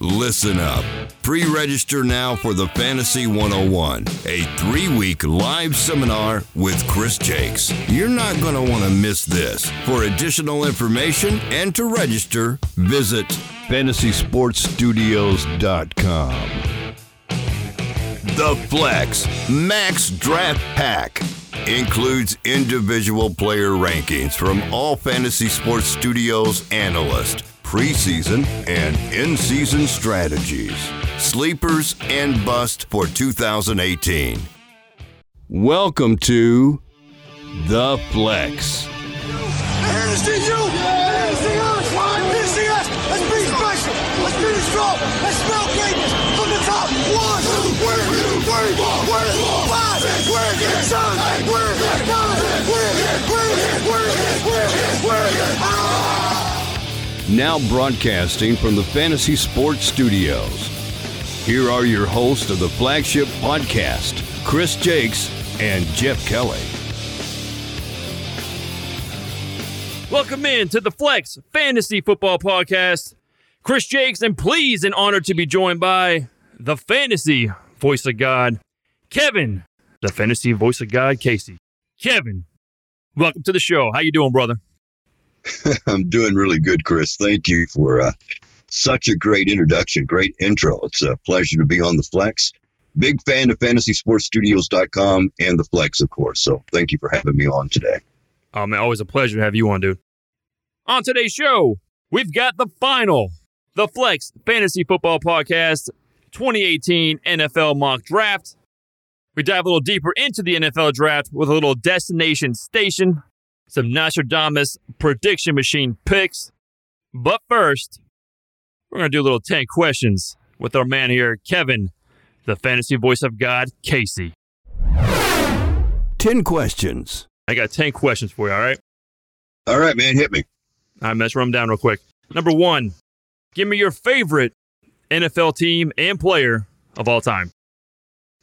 Listen up. Pre register now for the Fantasy 101, a three week live seminar with Chris Jakes. You're not going to want to miss this. For additional information and to register, visit fantasysportstudios.com. The Flex Max Draft Pack includes individual player rankings from all Fantasy Sports Studios analysts preseason and in season strategies, sleepers, and bust for 2018. Welcome to The Flex. Let's Now broadcasting from the Fantasy Sports Studios. Here are your hosts of the flagship podcast, Chris Jakes and Jeff Kelly. Welcome in to the Flex Fantasy Football Podcast. Chris Jakes, and pleased and honored to be joined by the fantasy voice of God, Kevin, the fantasy voice of God, Casey. Kevin, welcome to the show. How you doing, brother? I'm doing really good, Chris. Thank you for uh, such a great introduction, great intro. It's a pleasure to be on the Flex. Big fan of FantasySportsStudios.com and the Flex, of course. So thank you for having me on today. Oh, man, always a pleasure to have you on, dude. On today's show, we've got the final, the Flex Fantasy Football Podcast 2018 NFL Mock Draft. We dive a little deeper into the NFL draft with a little destination station, some Nostradamus prediction machine picks. But first, we're going to do a little 10 questions with our man here, Kevin, the fantasy voice of God, Casey. 10 questions. I got 10 questions for you, all right? All right, man, hit me. All right, let's run them down real quick. Number one, give me your favorite NFL team and player of all time.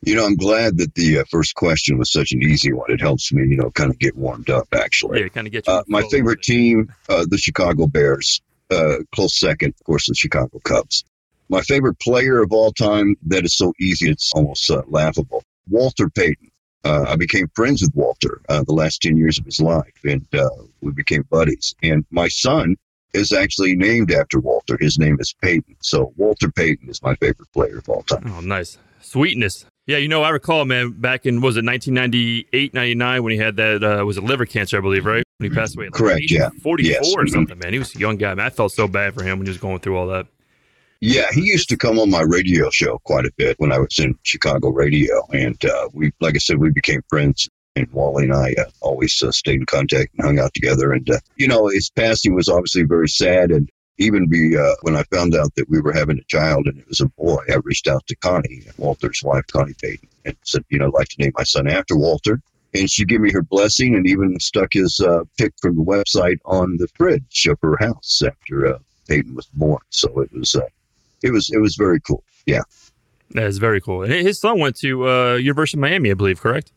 You know, I'm glad that the uh, first question was such an easy one. It helps me, you know, kind of get warmed up, actually. Yeah, kind of get you. Uh, my favorite team, uh, the Chicago Bears. Uh, close second, of course, the Chicago Cubs. My favorite player of all time, that is so easy, it's almost uh, laughable. Walter Payton. Uh, I became friends with Walter uh, the last 10 years of his life, and uh, we became buddies. And my son is actually named after Walter. His name is Payton. So Walter Payton is my favorite player of all time. Oh, nice. Sweetness. Yeah, you know, I recall, man, back in, was it 1998, 99, when he had that, uh, was it liver cancer, I believe, right? When he passed away. like, Correct, yeah. 44 Yes. or something, man. He was a young guy, man. I felt so bad for him when he was going through all that. Yeah, he used to come on my radio show quite a bit when I was in Chicago radio, and uh, we, like I said, we became friends. And Wally and I uh, always uh, stayed in contact and hung out together. And uh, you know, his passing was obviously very sad. And even be uh, when I found out that we were having a child and it was a boy, I reached out to Connie, Walter's wife, Connie Payton, and said, you know, I'd like to name my son after Walter. And she gave me her blessing and even stuck his uh, pic from the website on the fridge of her house after uh, Payton was born. So it was, uh, it was, it was very cool. Yeah. That is very cool. And his son went to uh, University of Miami, I believe, correct?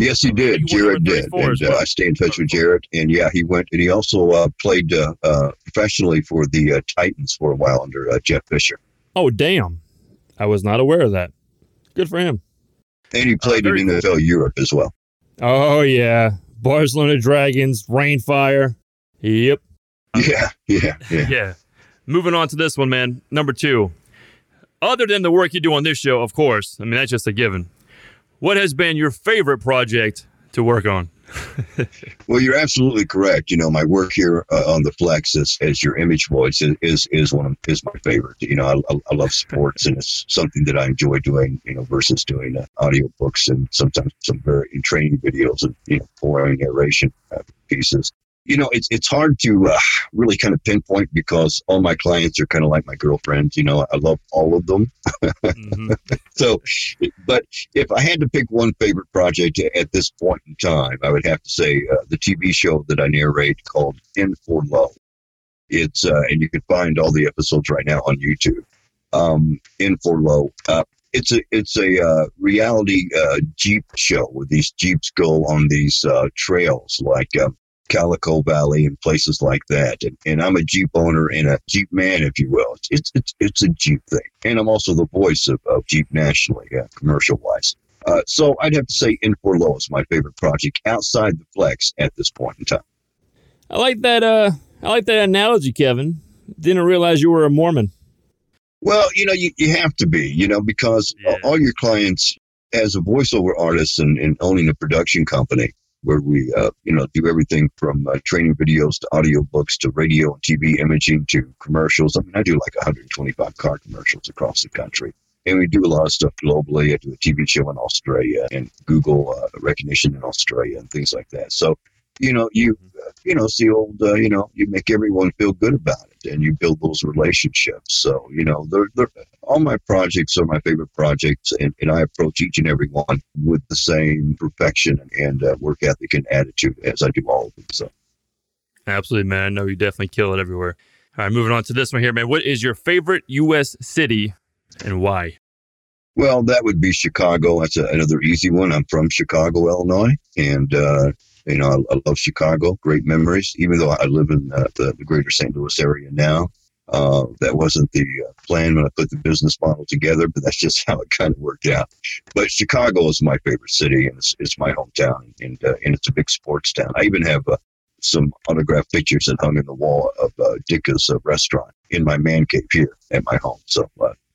Yes, he He did. went Jared did, and as uh. I stay in touch with Jared. And yeah, he went, and he also uh, played uh, uh, professionally for the uh, Titans for a while under uh, Jeff Fisher, Oh, damn. I was not aware of that. Good for him. and he played in cool. NFL Europe as well. Oh, yeah. Barcelona Dragons, Rainfire. Yep. Yeah, yeah, yeah. Yeah. Moving on to this one, man. Number two. Other than the work you do on this show, of course, I mean, that's just a given. What has been your favorite project to work on? Well, you're absolutely correct. You know, my work here uh, on the Flex as, as your image voice is is, is one of, is my favorite. You know, I, I, love sports, and it's something that I enjoy doing. You know, versus doing uh, audio books and sometimes some very training videos and you know boring narration uh, pieces. You know, it's it's hard to uh, really kind of pinpoint because all my clients are kind of like my girlfriends. You know, I love all of them. Mhm. So, but if I had to pick one favorite project at this point in time, I would have to say uh, the TV show that I narrate called In for Low. It's uh, and you can find all the episodes right now on YouTube. Um, In for Low. Uh, it's a it's a uh, reality uh, Jeep show where these Jeeps go on these uh, trails like uh, Calico Valley and places like that. And, and I'm a Jeep owner and a Jeep man, if you will. It's it's it's a Jeep thing, and I'm also the voice of, of Jeep nationally, uh, commercial wise. Uh, so I'd have to say N4Low is my favorite project outside the flex at this point in time. I like that. Uh, I like that analogy, Kevin. Didn't realize you were a Mormon. Well, you know, you, you have to be, you know, because Yeah. all your clients, as a voiceover artist and, and owning a production company, where we, uh, you know, do everything from uh, training videos to audiobooks to radio and TV imaging to commercials. I mean, I do like 125 car commercials across the country. And we do a lot of stuff globally. I do a TV show in Australia and Google uh, recognition in Australia and things like that. So, you know, you, uh, you know, it's the old, uh, you know, you make everyone feel good about it and you build those relationships. So, you know, they're, they're, all my projects are my favorite projects, and, and I approach each and every one with the same perfection and uh, work ethic and attitude as I do all of them. So, Absolutely, man. I know you definitely kill it everywhere. All right, moving on to this one here, man. What is your favorite U.S. city and why? well, that would be Chicago. That's a, another easy one. I'm from Chicago, Illinois, and uh, you know I, I love Chicago. Great memories, even though I live in uh, the, the greater St. Louis area now. Uh, that wasn't the uh, plan when I put the business model together, but that's just how it kind of worked out. But Chicago is my favorite city, and it's, it's my hometown, and uh, and it's a big sports town. I even have uh, some autographed pictures that hung in the wall of uh, restaurant in my man cave here at my home. So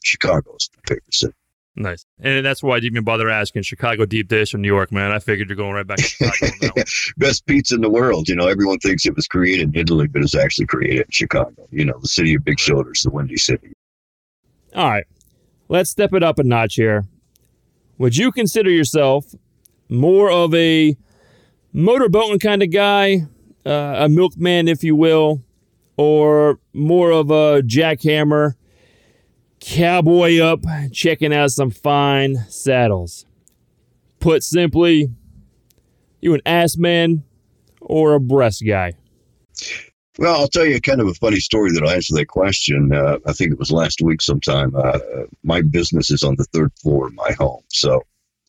Chicago is my favorite city. Nice. And that's why I didn't even bother asking Chicago deep dish or New York, man. I figured you're going right back to Chicago on that one. Best pizza in the world. You know, everyone thinks it was created in Italy, but it's actually created in Chicago. You know, the city of big shoulders, the windy city. All right. Let's step it up a notch here. Would you consider yourself more of a motorboating kind of guy, uh, a milkman, if you will, or more of a jackhammer, cowboy up, checking out some fine saddles? Put simply, you an ass man or a breast guy? Well, I'll tell you kind of a funny story that'll answer that question. Uh, I think it was last week sometime. Uh, my business is on the third floor of my home. So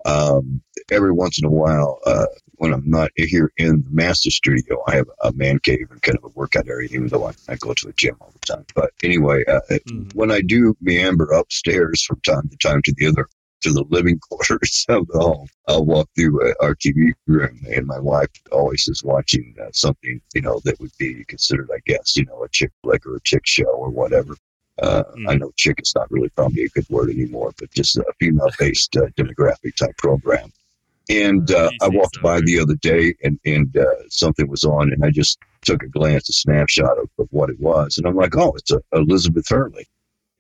um, every once in a while, uh, when I'm not here in the master studio, I have a man cave and kind of a workout area, even though I, I go to the gym all the time. But anyway, uh, Mhm. when I do meander upstairs from time to time to the other to the living quarters of the home, I'll walk through uh, our TV room, and my wife always is watching uh, something, you know, that would be considered, I guess, you know, a chick flick or a chick show or whatever. Uh, Mm. I know chick is not really probably a good word anymore, but just a female-based uh, demographic type program. And uh, I walked by the other day, and and uh, something was on, and I just took a glance, a snapshot of, of what it was, and I'm like, oh, it's a, Elizabeth Hurley.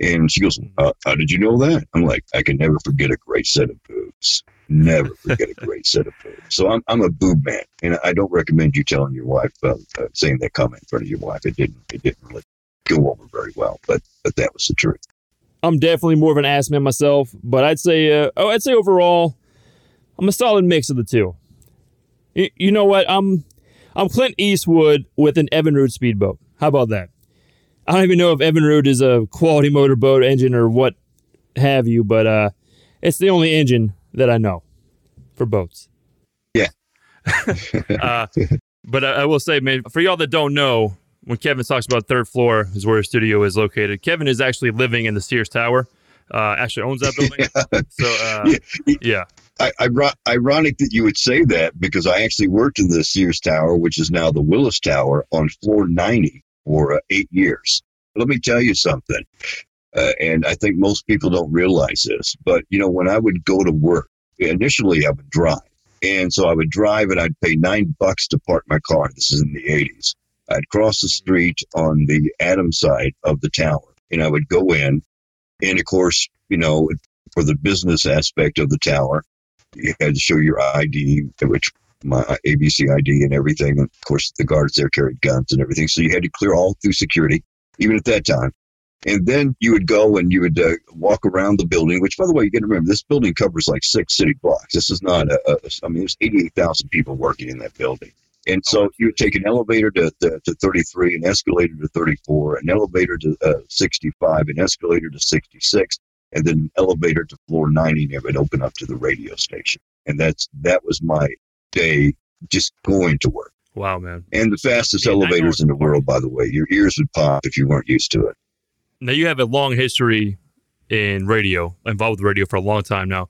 And she goes, uh, How did you know that? I'm like, I can never forget a great set of boobs. Never forget a great set of boobs. So I'm, I'm a boob man. And I don't recommend you telling your wife, uh, uh, saying that comment in front of your wife. It didn't, it didn't really go over very well, but, but that was the truth. I'm definitely more of an ass man myself, but I'd say, uh, oh, I'd say overall, I'm a solid mix of the two. Y- you know what? I'm, I'm Clint Eastwood with an Evan Evinrude speedboat. How about that? I don't even know if Evan Evinrude is a quality motorboat engine or what have you, but uh, it's the only engine that I know for boats. Yeah. uh, but I, I will say, man, for y'all that don't know, when Kevin talks about third floor is where his studio is located, Kevin is actually living in the Sears Tower. Uh, actually owns that building. So uh, Yeah. I, ironic that you would say that because I actually worked in the Sears Tower, which is now the Willis Tower, on floor 90 for uh, eight years. Let me tell you something, uh, and I think most people don't realize this, but you know, when I would go to work, initially I would drive. And so I would drive and I'd pay nine bucks to park my car. This is in the 80s. I'd cross the street on the Adam side of the tower and I would go in. And of course, you know, for the business aspect of the tower, you had to show your ID, which my ABC ID and everything. And of course, the guards there carried guns and everything. So you had to clear all through security, even at that time. And then you would go and you would uh, walk around the building, which, by the way, you got to remember, this building covers like six city blocks. This is not a, a I mean, there's 88,000 people working in that building. And so you would take an elevator to, to, to 33, an escalator to 34, an elevator to uh, 65, an escalator to 66, and then an elevator to floor 90, and it would open up to the radio station. And that's that was my day just going to work. Wow, man. And the fastest know elevators in the world, by the way. Your ears would pop if you weren't used to it. Now you have a long history in radio, involved with radio for a long time now.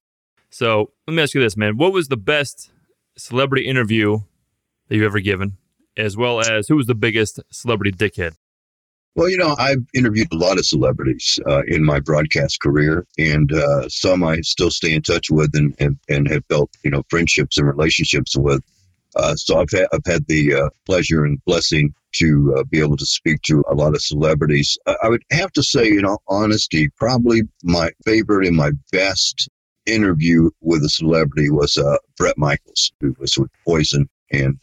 So let me ask you this, man: What was the best celebrity interview that you've ever given, as well as who was the biggest celebrity dickhead? Well, you know, I've interviewed a lot of celebrities uh, in my broadcast career, and uh, some I still stay in touch with and, and, and have built, you know, friendships and relationships with. Uh, so I've had, I've had the uh, pleasure and blessing to uh, be able to speak to a lot of celebrities. I, would have to say, in all honesty, probably my favorite and my best interview with a celebrity was uh, Bret Michaels, who was with Poison, and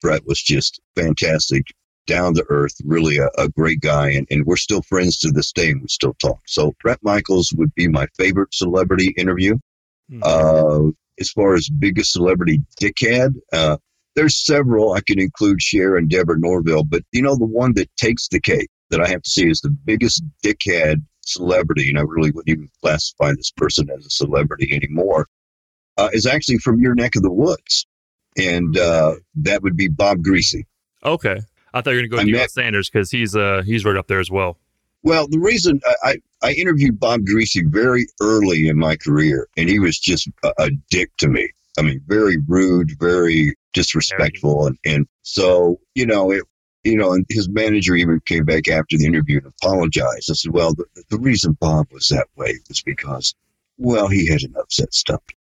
Bret was just fantastic down to earth, really a, a great guy, and, and we're still friends to this day, and we still talk. So Bret Michaels would be my favorite celebrity interview. Hmm. Uh, as far as biggest celebrity dickhead, uh, there's several. I could include Cher and Deborah Norville, but you know the one that takes the cake that I have to say is the biggest dickhead celebrity, and I really wouldn't even classify this person as a celebrity anymore, uh, is actually from your neck of the woods, and uh, that would be Bob Griese. Okay, I thought you were going to go I Deion met- Sanders because he's uh he's right up there as well. Well, the reason I, I, I interviewed Bob Griese very early in my career, and he was just a, a dick to me. I mean, very rude, very disrespectful, and, and so you know it. You know, and his manager even came back after the interview and apologized. I said, "Well, the, the reason Bob was that way was because, well, he had an upset stomach."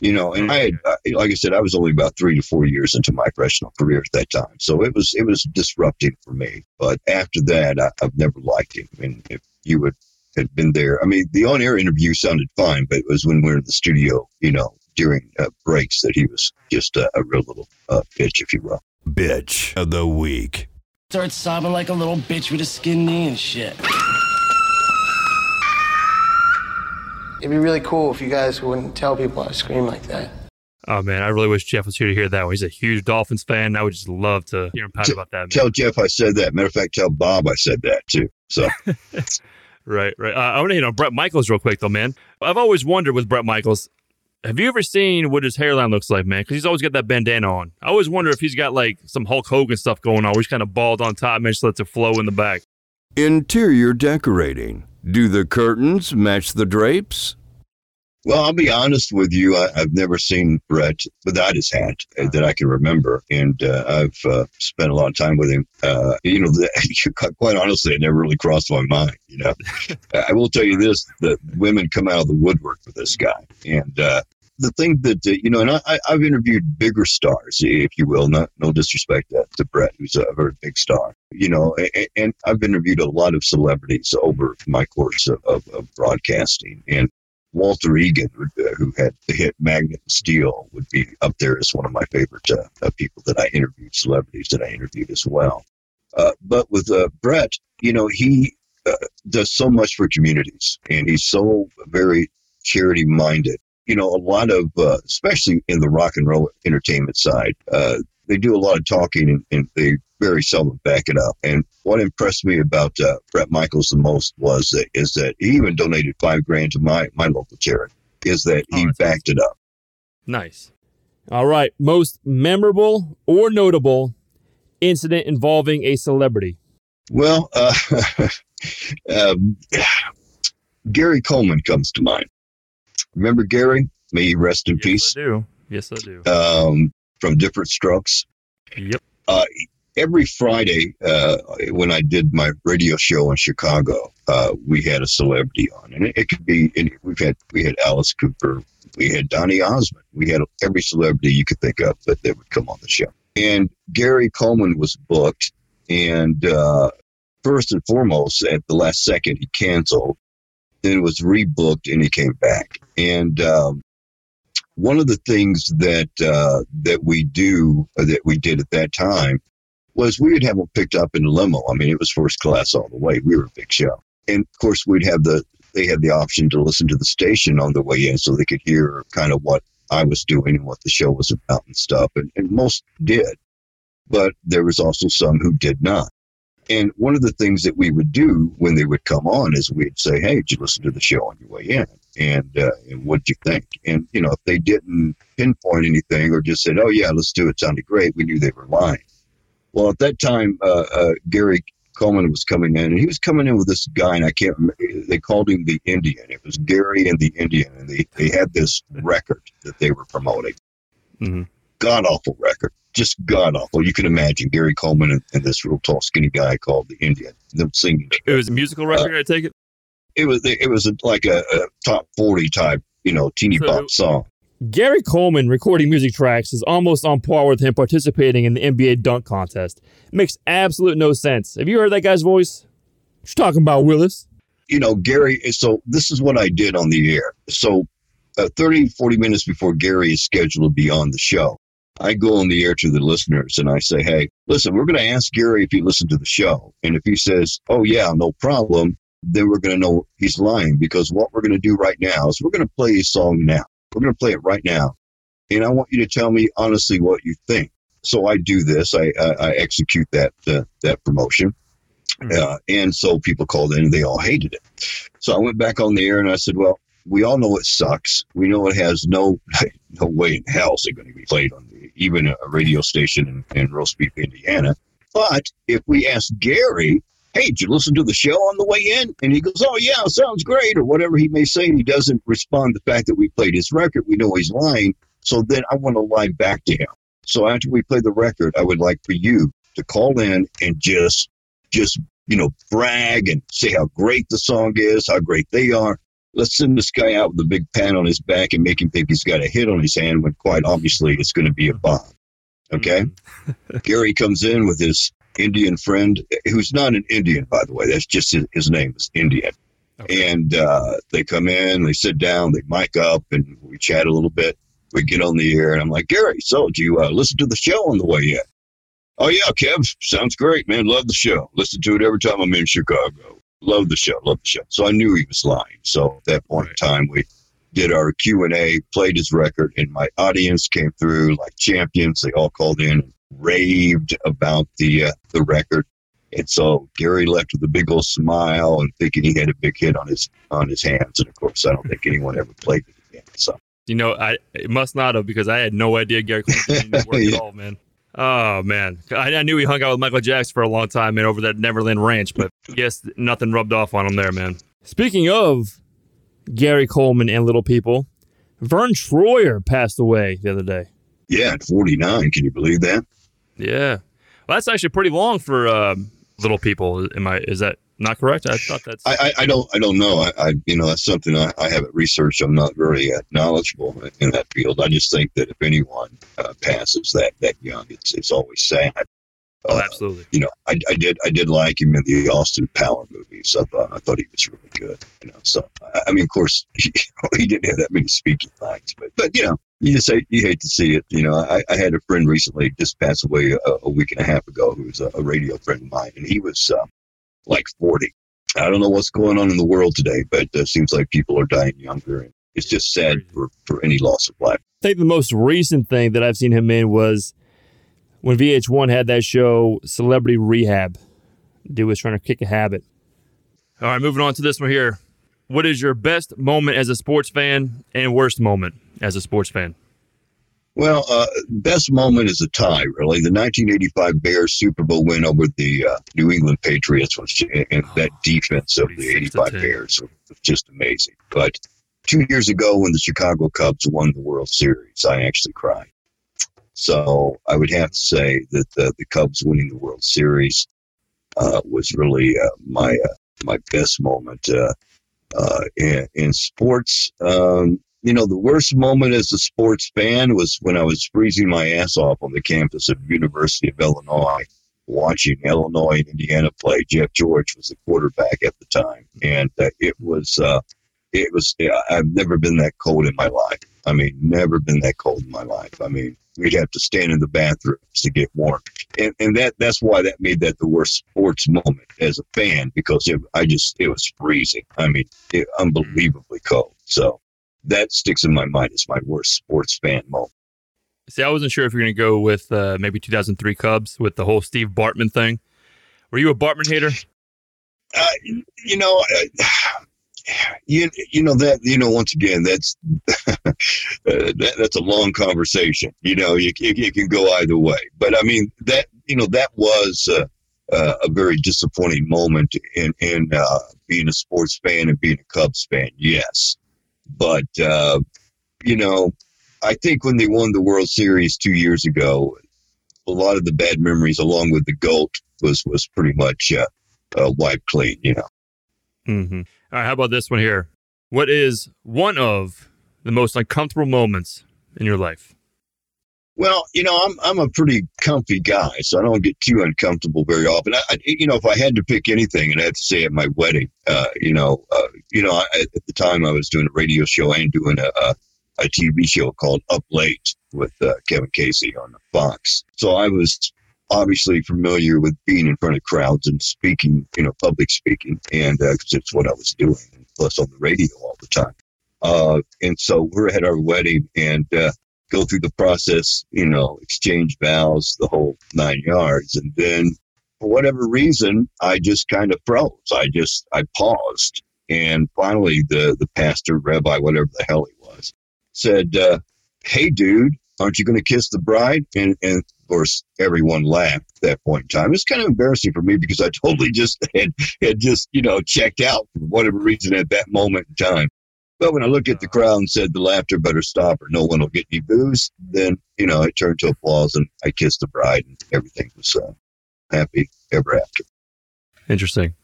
You know, and I had, uh, like I said, I was only about three to four years into my professional career at that time, so it was it was disrupting for me. But after that, I, I've never liked him. And if you would had been there, I mean, the on-air interview sounded fine, but it was when we were in the studio, you know, during uh, breaks that he was just a, a real little uh, bitch, if you will. Bitch of the week. Starts sobbing like a little bitch with a skin knee and shit. It'd be really cool if you guys wouldn't tell people I scream like that. Oh man, I really wish Jeff was here to hear that one. He's a huge Dolphins fan. I would just love to hear him pout T- about that. Man. Tell Jeff I said that. Matter of fact, tell Bob I said that too. So Right, right. Uh, I want to hit on Bret Michaels real quick, though, man. I've always wondered with Bret Michaels, have you ever seen what his hairline looks like, man? Because he's always got that bandana on. I always wonder if he's got like some Hulk Hogan stuff going on, where he's kind of bald on top, and just lets it flow in the back. Interior decorating. Do the curtains match the drapes? Well, I'll be honest with you. I, I've never seen Bret without his hat uh, that I can remember, and uh, I've uh, spent a lot of time with him. Uh, you know, the, quite honestly, it never really crossed my mind. You know, I will tell you this: that women come out of the woodwork for this guy, and uh, the thing that uh, you know, and I, I've interviewed bigger stars, if you will. Not no disrespect to, to Bret, who's a very big star. You know, and, and I've interviewed a lot of celebrities over my course of, of, of broadcasting, and Walter Egan, uh, who had the hit Magnet and Steel, would be up there as one of my favorite uh, uh, people that I interviewed, celebrities that I interviewed as well. Uh, but with uh, Bret, you know, he uh, does so much for communities, and he's so very charity minded. You know, a lot of, uh, especially in the rock and roll entertainment side, uh, they do a lot of talking and, and they very seldom back it up. And what impressed me about uh, Bret Michaels the most was that is that he even donated five grand to my my local charity. Is that he backed it up? Nice. All right. Most memorable or notable incident involving a celebrity. Well, uh, um, Gary Coleman comes to mind. Remember Gary? May he rest in yes, peace. I do. Yes, I do. Um, from Diff'rent Strokes. yep. every Friday uh, when I did my radio show in Chicago, uh, we had a celebrity on, and it, it could be. And we've had we had Alice Cooper, we had Donny Osmond, we had every celebrity you could think of that, that would come on the show. And Gary Coleman was booked, and uh, first and foremost, at the last second, he canceled. Then it was rebooked, and he came back. And um, one of the things that uh, that we do uh, that we did at that time was we would have them picked up in a limo. I mean, it was first class all the way. We were a big show, and of course, we'd have the they had the option to listen to the station on the way in, so they could hear kind of what I was doing and what the show was about and stuff. And, and most did, but there was also some who did not. And one of the things that we would do when they would come on is we'd say, "Hey, did you listen to the show on your way in? And, uh, and what'd you think?" And you know, if they didn't pinpoint anything or just said, "Oh yeah, let's do it," sounded great, we knew they were lying. Well, at that time, uh, uh, Gary Coleman was coming in, and he was coming in with this guy, and I can't remember. They called him the Indian. It was Gary and the Indian, and they, they had this record that they were promoting. Mhm. God awful record, just god awful. You can imagine Gary Coleman and, and this real tall, skinny guy called the Indian, them singing. It was a musical record, I take it? It was it was a, like a, a top forty type, you know, teeny So- pop song. Gary Coleman recording music tracks is almost on par with him participating in the NBA dunk contest. It makes absolute no sense. Have you heard that guy's voice? What you talking about, Willis? you know, Gary, so this is what I did on the air. So uh, 30, 40 minutes before Gary is scheduled to be on the show, I go on the air to the listeners and I say, hey, listen, we're going to ask Gary if he listened to the show. And if he says, oh, yeah, no problem, then we're going to know he's lying because what we're going to do right now is we're going to play his song now. We're going to play it right now. And I want you to tell me honestly what you think. So I do this. I, I, I execute that uh, that promotion. Uh, and so people called in and they all hated it. So I went back on the air and I said, well, we all know it sucks. We know it has no no way in hell is it going to be played on even a radio station in, in Roast Beef, Indiana. But if we ask Gary, hey, did you listen to the show on the way in? And he goes, oh, yeah, sounds great, or whatever he may say. And he doesn't respond the fact that we played his record. We know he's lying. So then I want to lie back to him. So after we play the record, I would like for you to call in and just, just, you know, brag and say how great the song is, how great they are. Let's send this guy out with a big pat on his back and make him think he's got a hit on his hand when quite obviously it's going to be a bomb. Okay? Gary comes in with his Indian friend, who's not an Indian, by the way. That's just his, his name is Indian. Okay. And uh, they come in, they sit down, they mic up, and we chat a little bit. We get on the air, and I'm like, Gary, so did you uh, listen to the show on the way in? Oh, yeah, Kev, sounds great, man. Love the show. Listen to it every time I'm in Chicago. Love the show, love the show. So I knew he was lying. So at that point in time, we did our Q&A, played his record, and my audience came through like champions. They all called in, raved about the uh, the record. And so Gary left with a big old smile and thinking he had a big hit on his on his hands. And of course, I don't think anyone ever played it again. So You know, I it must not have because I had no idea Gary Coleman didn't work Yeah. at all, man. Oh man, I, I knew he hung out with Michael Jackson for a long time, man, over that Neverland Ranch, but yes, nothing rubbed off on him there, man. Speaking of Gary Coleman and little people, Verne Troyer passed away the other day. yeah, at 49, can you believe that? Yeah, well, that's actually pretty long for um, little people. Am I? Is that not correct? I thought that's. I, I, I don't I don't know. I, I you know that's something I, I haven't researched. I'm not very uh, knowledgeable in that field. I just think that if anyone uh, passes that that young, it's it's always sad. oh, Uh, absolutely. you know, I, I did I did like him in the Austin Power movies. I thought I thought he was really good. You know, so I, I mean, of course, he, he didn't have that many speaking lines, but but you know, you just hate, you hate to see it. You know, I, I had a friend recently just pass away a, a week and a half ago who was a, a radio friend of mine, and he was uh, like forty. I don't know what's going on in the world today, but it uh, seems like people are dying younger, and it's just sad for, for any loss of life. I think the most recent thing that I've seen him in was when VH1 had that show, Celebrity Rehab. Dude was trying to kick a habit. All right, moving on to this one here. What is your best moment as a sports fan and worst moment as a sports fan? Well, uh, best moment is a tie, really. The 1985 Bears Super Bowl win over the uh, New England Patriots was, and that defense of the 85 Bears was just amazing. But two years ago, when the Chicago Cubs won the World Series, I actually cried. So I would have to say that the, the Cubs winning the World Series uh, was really uh, my uh, my best moment uh, uh, in, in sports. Um, you know, the worst moment as a sports fan was when I was freezing my ass off on the campus of University of Illinois, watching Illinois and Indiana play. Jeff George was the quarterback at the time, and uh, it was uh, it was. I've never been that cold in my life. I mean, never been that cold in my life. I mean, we'd have to stand in the bathrooms to get warm, and and that that's why that made that the worst sports moment as a fan because it, I just it was freezing. I mean, it, unbelievably cold. So that sticks in my mind as my worst sports fan moment. See, I wasn't sure if you're going to go with uh, maybe 2003 Cubs with the whole Steve Bartman thing. Were you a Bartman hater? Uh, you know, uh, you you know that you know once again that's uh, that, that's a long conversation. You know, you, you you can go either way, but I mean that you know, that was uh, uh, a very disappointing moment in, in uh, being a sports fan and being a Cubs fan, yes. But, uh, you know, I think when they won the World Series two years ago, a lot of the bad memories, along with the GOAT, was, was pretty much uh, uh, wiped clean, you know. Mm-hmm. All right, how about this one here? What is one of the most uncomfortable moments in your life? Well, you know, I'm I'm a pretty comfy guy, so I don't get too uncomfortable very often. I, I you know, if I had to pick anything, and I had to say at my wedding, uh, you know, uh, you know, I, at the time I was doing a radio show and doing a, a, a TV show called Up Late with uh, Kevin Casey on Fox. So I was obviously familiar with being in front of crowds and speaking, you know, public speaking, and because it's what I was doing, plus on the radio all the time. Uh, and so we're at our wedding, and uh, go through the process, you know, exchange vows, the whole nine yards. And then for whatever reason, I just kind of froze. I just, I paused. And finally, the, the pastor, rabbi, whatever the hell he was, said, uh, Hey, dude, aren't you going to kiss the bride? And, and of course, everyone laughed at that point in time. It's kind of embarrassing for me because I totally just had, had just, you know, checked out for whatever reason at that moment in time. But when I looked at the crowd and said the laughter better stop or no one will get any booze, then, you know, I turned to applause and I kissed the bride and everything was uh, happy ever after. Interesting.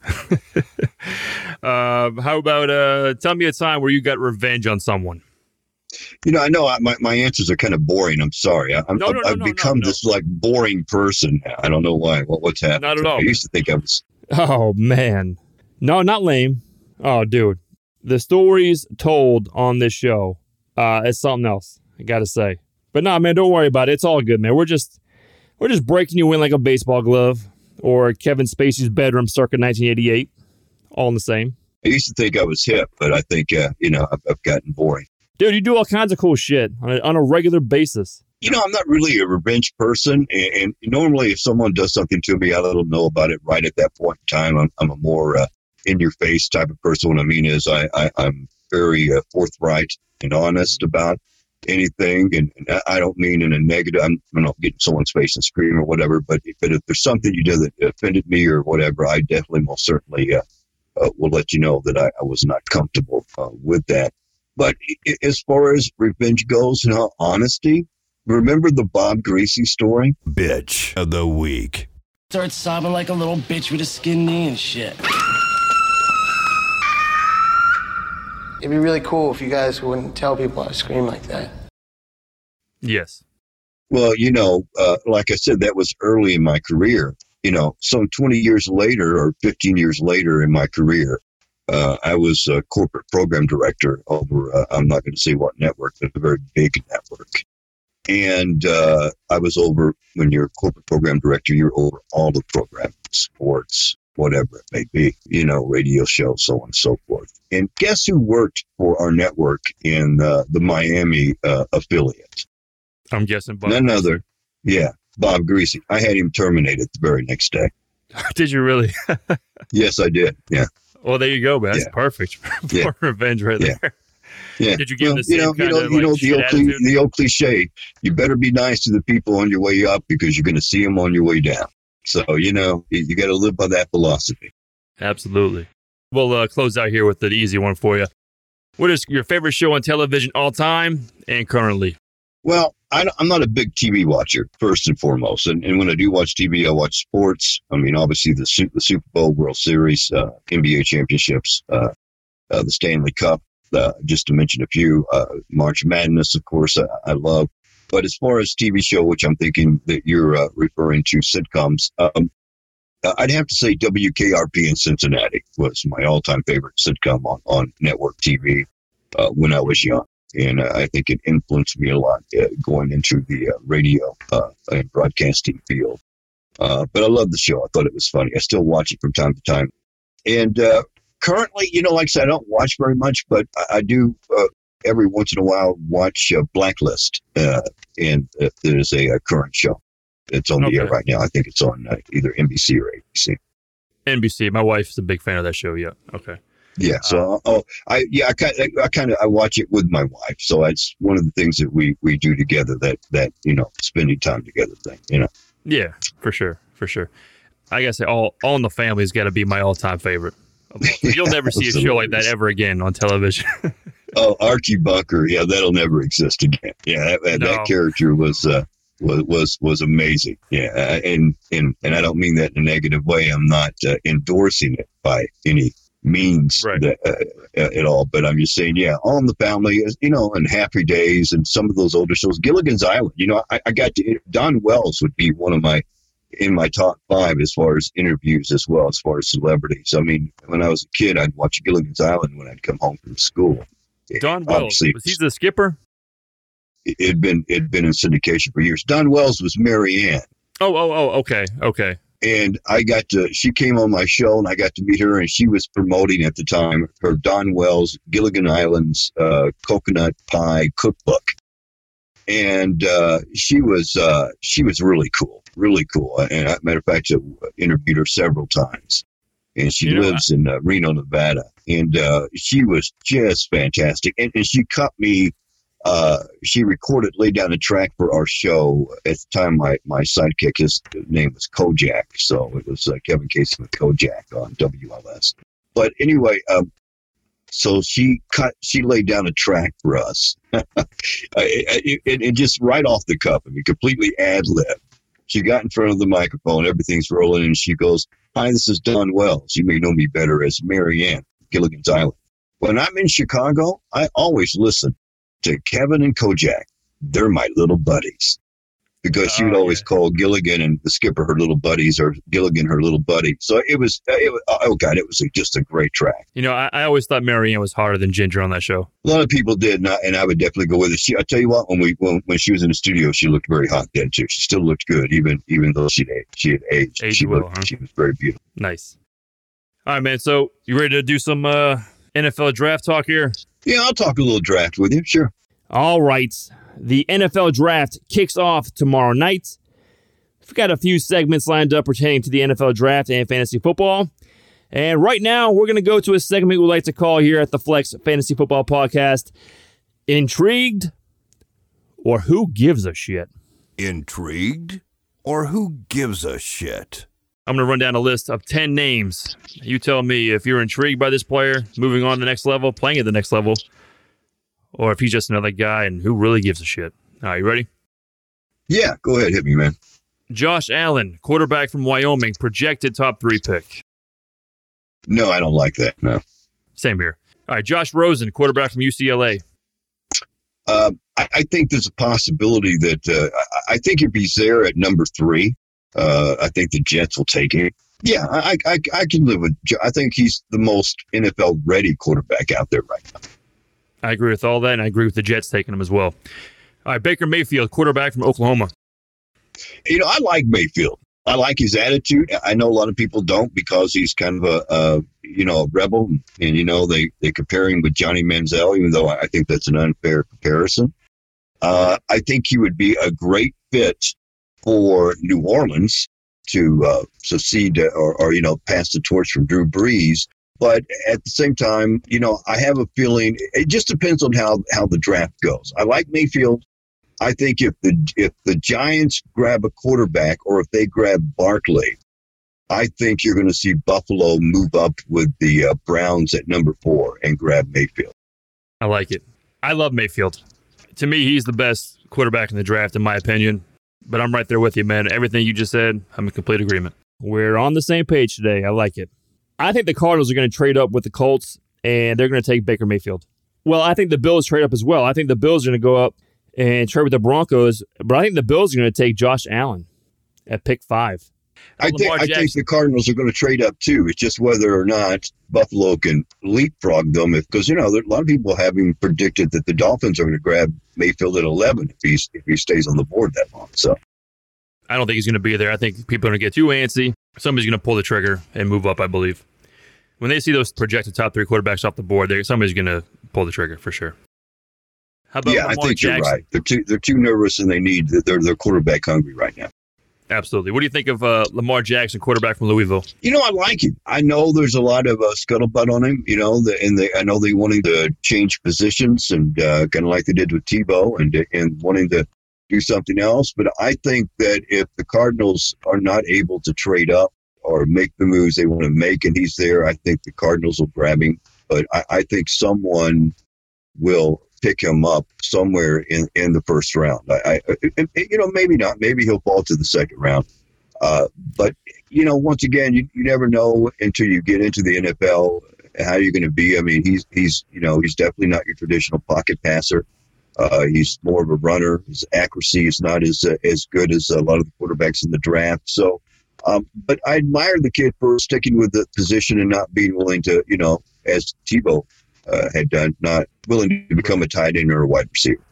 uh, how about uh, tell me a time where you got revenge on someone? You know, I know I, my, my answers are kind of boring. I'm sorry. I, I'm, No, no, no, I've become this like boring person. I don't know why. What, what's happening? Not at all. I used to think I was. Oh man, no, not lame. Oh, dude, the stories told on this show uh, is something else. I gotta say, but nah, man, don't worry about it. It's all good, man. We're just we're just breaking you in like a baseball glove or Kevin Spacey's bedroom circa 1988. All in the same. I used to think I was hip, but I think uh, you know I've, I've gotten boring. Dude, you do all kinds of cool shit on a, on a regular basis. You know, I'm not really a revenge person, and, and normally if someone does something to me, I let them know about it right at that point in time. I'm, I'm a more uh, in your face type of person. What I mean is, I, I I'm very uh, forthright and honest about anything, and, and I- I don't mean in a negative. I'm, I'm not getting someone's face and scream or whatever, but if, but if there's something you did that offended me or whatever, I definitely most certainly uh, uh, will let you know that I, I was not comfortable uh, with that. But i- i- as far as revenge goes, you know, honesty. Remember the Bob Griese story? Bitch of the week. Start sobbing like a little bitch with a skin knee and shit. It'd be really cool if you guys wouldn't tell people I scream like that. Yes. Well, you know, uh, like I said, that was early in my career. You know, some 20 years later or 15 years later in my career, uh, I was a corporate program director over, uh, I'm not going to say what network, but a very big network. And uh, I was over, when you're a corporate program director, you're over all the programs, sports, whatever it may be, you know, radio show, so on and so forth. And guess who worked for our network in uh, the Miami uh, affiliate? I'm guessing. Bob None Griese. other. Yeah, Bob Griese. I had him terminated the very next day. Did you really? Yes, I did. Yeah, well, there you go, man. That's Yeah. perfect for Yeah. revenge right Yeah. there. yeah. Did you give him the you know, you know, of, you know like, the old cli- the old cliche. You better be nice to the people on your way up because you're going to see them on your way down. So you know, you, you got to live by that philosophy. Absolutely. We'll uh, close out here with an easy one for you. What is your favorite show on television all time and currently? Well, I, am not a big TV watcher, first and foremost. And, and when I do watch TV, I watch sports. I mean, obviously the, the Super Bowl, World Series, uh, NBA championships, uh, uh, the Stanley Cup, uh, just to mention a few. Uh, March Madness, of course, I, I love. But as far as TV show, which I'm thinking that you're uh, referring to, sitcoms, um, I'd have to say WKRP in Cincinnati was my all-time favorite sitcom on, on network TV uh, when I was young and uh, I think it influenced me a lot uh, going into the uh, radio uh, and broadcasting field. But I love the show. I thought it was funny. I still watch it from time to time. And currently, you know, like I said, I don't watch very much, but I, I do every once in a while watch uh, Blacklist, uh, and uh, there's a, a current show. It's on the air right now. I think it's on uh, either NBC or ABC. NBC. My wife's a big fan of that show. Yeah. Okay. Yeah. So, oh, I yeah, I kind I kind of I watch it with my wife. So it's one of the things that we we do together. That that you know, spending time together thing. You know. Yeah, for sure, for sure. I gotta all all in the family's got to be my all time favorite. You'll never see a show like that ever again on television. oh, Archie Bunker, yeah, that'll never exist again. Yeah, that, that, No. that character was uh, was was was amazing. Yeah, and and and I don't mean that in a negative way. I'm not uh, endorsing it by any means Right. that, uh, uh, at all. But I'm just saying, yeah, All in the Family, you know, and Happy Days, and some of those older shows. Gilligan's Island, you know, I, I got to Dawn Wells would be one of my in my top five as far as interviews as well as far as celebrities. I mean, when I was a kid, I'd watch Gilligan's Island when I'd come home from school. Dawn Wells was he the skipper? it had been it had been in syndication for years. Dawn Wells was Mary Ann, Oh, oh, oh. Okay, okay. and I got to. She came on my show, and I got to meet her, and she was promoting at the time her Dawn Wells Gilligan Islands uh, coconut pie cookbook, and uh, she was uh, she was really cool, really cool. And I, matter of fact, I interviewed her several times, and she You know, lives in uh, Reno, Nevada, and uh, she was just fantastic, and, and she cut me uh, she recorded, laid down a track for our show. At the time, my, my sidekick, his name was Kojak. So it was uh, Kevin Casey with Kojak on WLS. But anyway, um, so she cut, she laid down a track for us. I- I- it, it just right off the cuff. I mean, completely ad lib. She got in front of the microphone, everything's rolling, and she goes, Hi, this is Dawn Wells. You may know me better as Mary Ann Gilligan's Island. When I'm in Chicago, I always listen to Kevin and Kojak. They're my little buddies. Because she would Oh, always yeah. call Gilligan and the skipper her little buddies, or Gilligan her little buddy. So it was, it was oh god, it was a, just a great track. You know, I, I always thought Mary Ann was harder than Ginger on that show. A lot of people did, and I, and I would definitely go with it. She, I tell you what, when we when, when she was in the studio, she looked very hot then too. She still looked good, even even though she she had aged. Aged she well, looked, huh? she was very beautiful. Nice. All right, man. So you ready to do some uh, NFL draft talk here? Yeah, I'll talk a little draft with you. Sure. All right. The NFL draft kicks off tomorrow night. We've got a few segments lined up pertaining to the NFL draft and fantasy football. And right now, we're going to go to a segment we like to call here at the Flex Fantasy Football Podcast Intrigued or Who Gives a Shit? Intrigued? Or who gives a shit? I'm going to run down a list of 10 names. You tell me if you're intrigued by this player, moving on to the next level, playing at the next level, or if he's just another guy and who really gives a shit. All right, you ready? Yeah, go ahead, hit me, man. Josh Allen, quarterback from Wyoming, projected top three pick. No, I don't like that. No. Same here. All right, Josh Rosen, quarterback from UCLA. Uh, I, I think there's a possibility that uh, I, I think if he's there at number three, uh, I think the Jets will take him. Yeah, I, I, I can live with. I think he's the most NFL ready quarterback out there right now. I agree with all that, and I agree with the Jets taking him as well. All right, Baker Mayfield, quarterback from Oklahoma. You know, I like Mayfield. I like his attitude. I know a lot of people don't because he's kind of a, a you know, a rebel, and you know they they compare him with Johnny Manziel, even though I think that's an unfair comparison. Uh, I think he would be a great fit for New Orleans to uh, succeed or, or you know pass the torch from Drew Brees. But at the same time, you know, I have a feeling it just depends on how how the draft goes. I like Mayfield. I think if the if the Giants grab a quarterback or if they grab Barkley, I think you're going to see Buffalo move up with the uh, Browns at number four and grab Mayfield. I like it. I love Mayfield. To me, he's the best quarterback in the draft, in my opinion. But I'm right there with you, man. Everything you just said, I'm in complete agreement. We're on the same page today. I like it. I think the Cardinals are going to trade up with the Colts, and they're going to take Baker Mayfield. Well, I think the Bills trade up as well. I think the Bills are going to go up and trade with the Broncos, but I think the Bills are going to take Josh Allen at pick five. I think I think the Cardinals are going to trade up too. It's just whether or not Buffalo can leapfrog them. Because you know, there, a lot of people have him predicted that the Dolphins are going to grab Mayfield at eleven if he's if he stays on the board that long. So I don't think he's going to be there. I think people are going to get too antsy. Somebody's going to pull the trigger and move up, I believe. When they see those projected top three quarterbacks off the board, somebody's going to pull the trigger for sure. How about yeah, I think Jackson? you're right. They're too they're too nervous and they need they're they're quarterback hungry right now. Absolutely. What do you think of uh, Lamar Jackson, quarterback from Louisville? You know, I like him. I know there's a lot of uh, scuttlebutt on him. You know, the, and they, I know they wanting to change positions and uh, kind of like they did with Tebow and and wanting to do something else. But I think that if the Cardinals are not able to trade up or make the moves they want to make, and he's there, I think the Cardinals will grab him. But I, I think someone will pick him up somewhere in, in the first round. I, I, you know, maybe not. Maybe he'll fall to the second round. Uh, but you know, once again, you, you never know until you get into the NFL how you're going to be. I mean, he's he's you know he's definitely not your traditional pocket passer. Uh, he's more of a runner. His accuracy is not as uh, as good as a lot of the quarterbacks in the draft. So, um, but I admire the kid for sticking with the position and not being willing to, you know, as Tebow uh, had done, not willing to become a tight end or a wide receiver.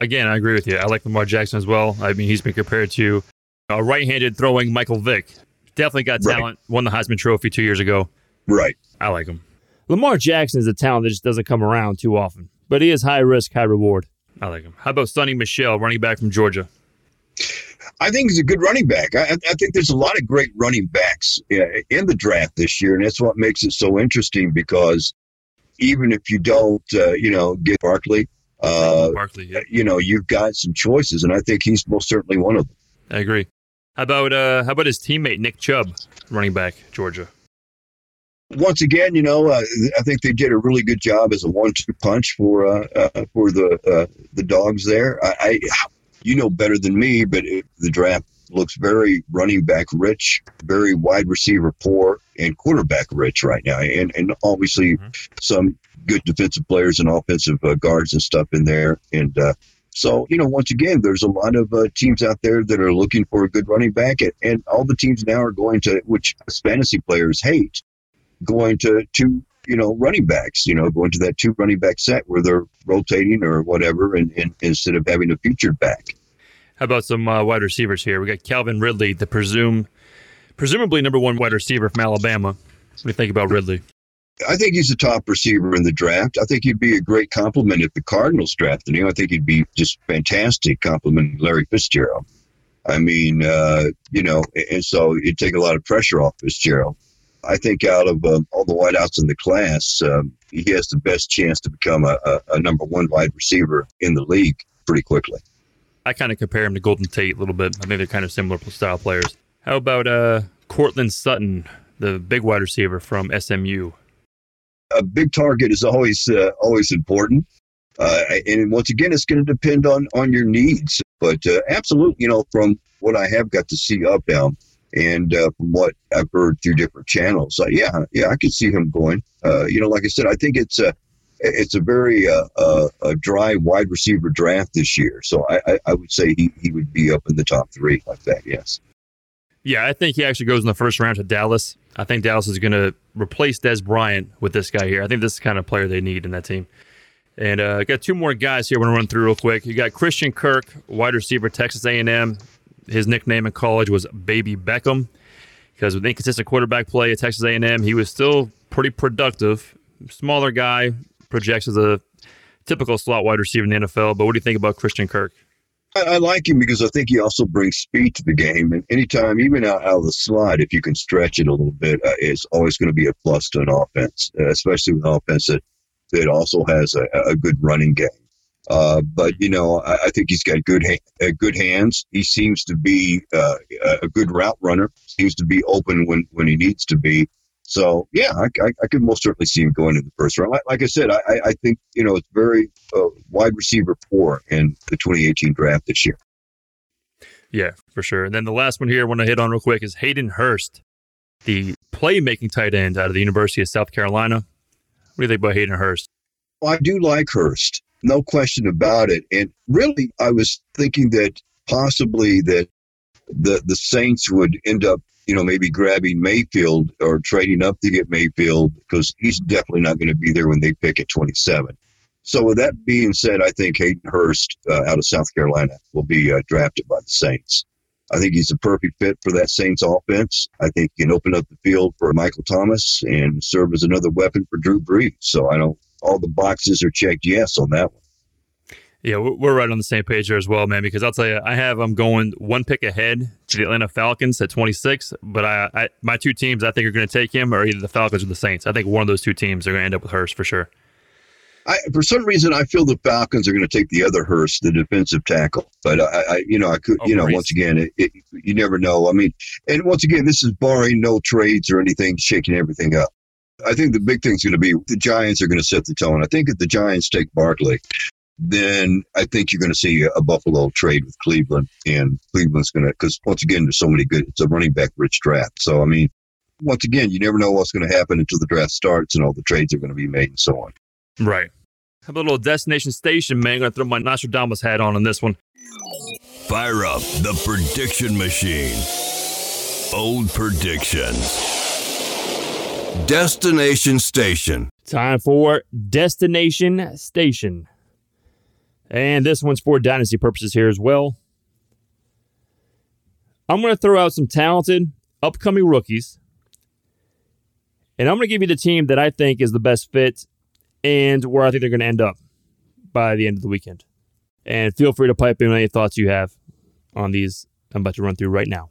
Again, I agree with you. I like Lamar Jackson as well. I mean, he's been compared to a right-handed throwing Michael Vick. Definitely got talent. Right. Won the Heisman Trophy two years ago. Right. I like him. Lamar Jackson is a talent that just doesn't come around too often, but he is high risk, high reward. I like him. How about Sony Michel, running back from Georgia? I think he's a good running back. I, I, think there's a lot of great running backs in the draft this year, and that's what makes it so interesting because even if you don't, uh, you know, get Barkley, uh, Barkley, yeah. you know, you've got some choices, and I think he's most certainly one of them. I agree. How about uh, how about his teammate Nick Chubb, running back Georgia? Once again, you know, uh, I think they did a really good job as a one-two punch for uh, uh, for the uh, the dogs there. I, I, you know better than me, but it, the draft looks very running back rich, very wide receiver poor, and quarterback rich right now, and and obviously mm-hmm. some good defensive players and offensive uh, guards and stuff in there, and. Uh, so, you know, once again, there's a lot of uh, teams out there that are looking for a good running back, and, and all the teams now are going to, which fantasy players hate, going to two, you know, running backs, you know, going to that two running back set where they're rotating or whatever, and, and instead of having a featured back. How about some uh, wide receivers here? We got Calvin Ridley, the presume, presumably number one wide receiver from Alabama. What do you think about Ridley? I think he's a top receiver in the draft. I think he'd be a great compliment if the Cardinals drafted him. I think he'd be just fantastic compliment Larry Fitzgerald. I mean, uh, you know, and so it'd take a lot of pressure off Fitzgerald. I think out of uh, all the wideouts in the class, um, he has the best chance to become a, a, a, number one wide receiver in the league pretty quickly. I kind of compare him to Golden Tate a little bit. I think they're kind of similar style players. How about uh, Courtland Sutton, the big wide receiver from SMU? A big target is always uh, always important. Uh, and once again, it's going to depend on, on your needs. But uh, absolutely, you know, from what I have got to see up down, and uh, from what I've heard through different channels, yeah, yeah, I could see him going. Uh, you know, like I said, I think it's a it's a very uh, uh, a dry wide receiver draft this year. So I, I, I, would say he, he would be up in the top three like that. Yes. Yeah, I think he actually goes in the first round to Dallas. I think Dallas is going to replace Dez Bryant with this guy here. I think this is the kind of player they need in that team. And uh, got two more guys here. I want to run through real quick. You got Christian Kirk, wide receiver, Texas A&M his nickname in college was Baby Beckham because with inconsistent quarterback play at Texas A&M, he was still pretty productive. Smaller guy, projects as a typical slot wide receiver in the NFL. But what do you think about Christian Kirk? I, I like him because I think he also brings speed to the game. And anytime, even out, out of the slot, if you can stretch it a little bit, uh, it's always going to be a plus to an offense, uh, especially with an offense that, that also has a, a good running game. Uh, but you know, I, I, think he's got good ha- good hands. He seems to be uh, a good route runner. Seems to be open when when he needs to be. So yeah, I, I, I could most certainly see him going in the first round. Like, like I said, I, I think you know it's very uh, wide receiver poor in the 2018 draft this year. Yeah, for sure. And then the last one here I want to hit on real quick is Hayden Hurst, the playmaking tight end out of the University of South Carolina. What do you think about Hayden Hurst? Well, I do like Hurst no question about it. And really, I was thinking that possibly that the the Saints would end up, you know, maybe grabbing Mayfield or trading up to get Mayfield because he's definitely not going to be there when they pick at 27. So with that being said, I think Hayden Hurst uh, out of South Carolina will be uh, drafted by the Saints. I think he's a perfect fit for that Saints offense. I think he can open up the field for Michael Thomas and serve as another weapon for Drew Brees. So I don't all the boxes are checked yes on that one. Yeah, we're right on the same page there as well, man. Because I'll tell you, I have I'm going one pick ahead to the Atlanta Falcons at 26. But I, I my two teams I think are going to take him are either the Falcons or the Saints. I think one of those two teams are going to end up with Hurst for sure. I, for some reason, I feel the Falcons are going to take the other Hurst, the defensive tackle. But I, I you know, I could, Oh, you know, once again, it, it, you never know. I mean, and once again, this is barring no trades or anything shaking everything up. I think the big thing's going to be the Giants are going to set the tone. I think if the Giants take Barkley, then I think you're going to see a Buffalo trade with Cleveland, and Cleveland's going to because once again, there's so many good. It's a running back rich draft. So I mean, once again, you never know what's going to happen until the draft starts and all the trades are going to be made and so on. Right. How about a little destination station, man? I'm going to throw my Nostradamus hat on on this one. Fire up the prediction machine. Old predictions. Destination Station. Time for Destination Station. And this one's for dynasty purposes here as well. I'm going to throw out some talented upcoming rookies. And I'm going to give you the team that I think is the best fit and where I think they're going to end up by the end of the weekend. And feel free to pipe in any thoughts you have on these I'm about to run through right now,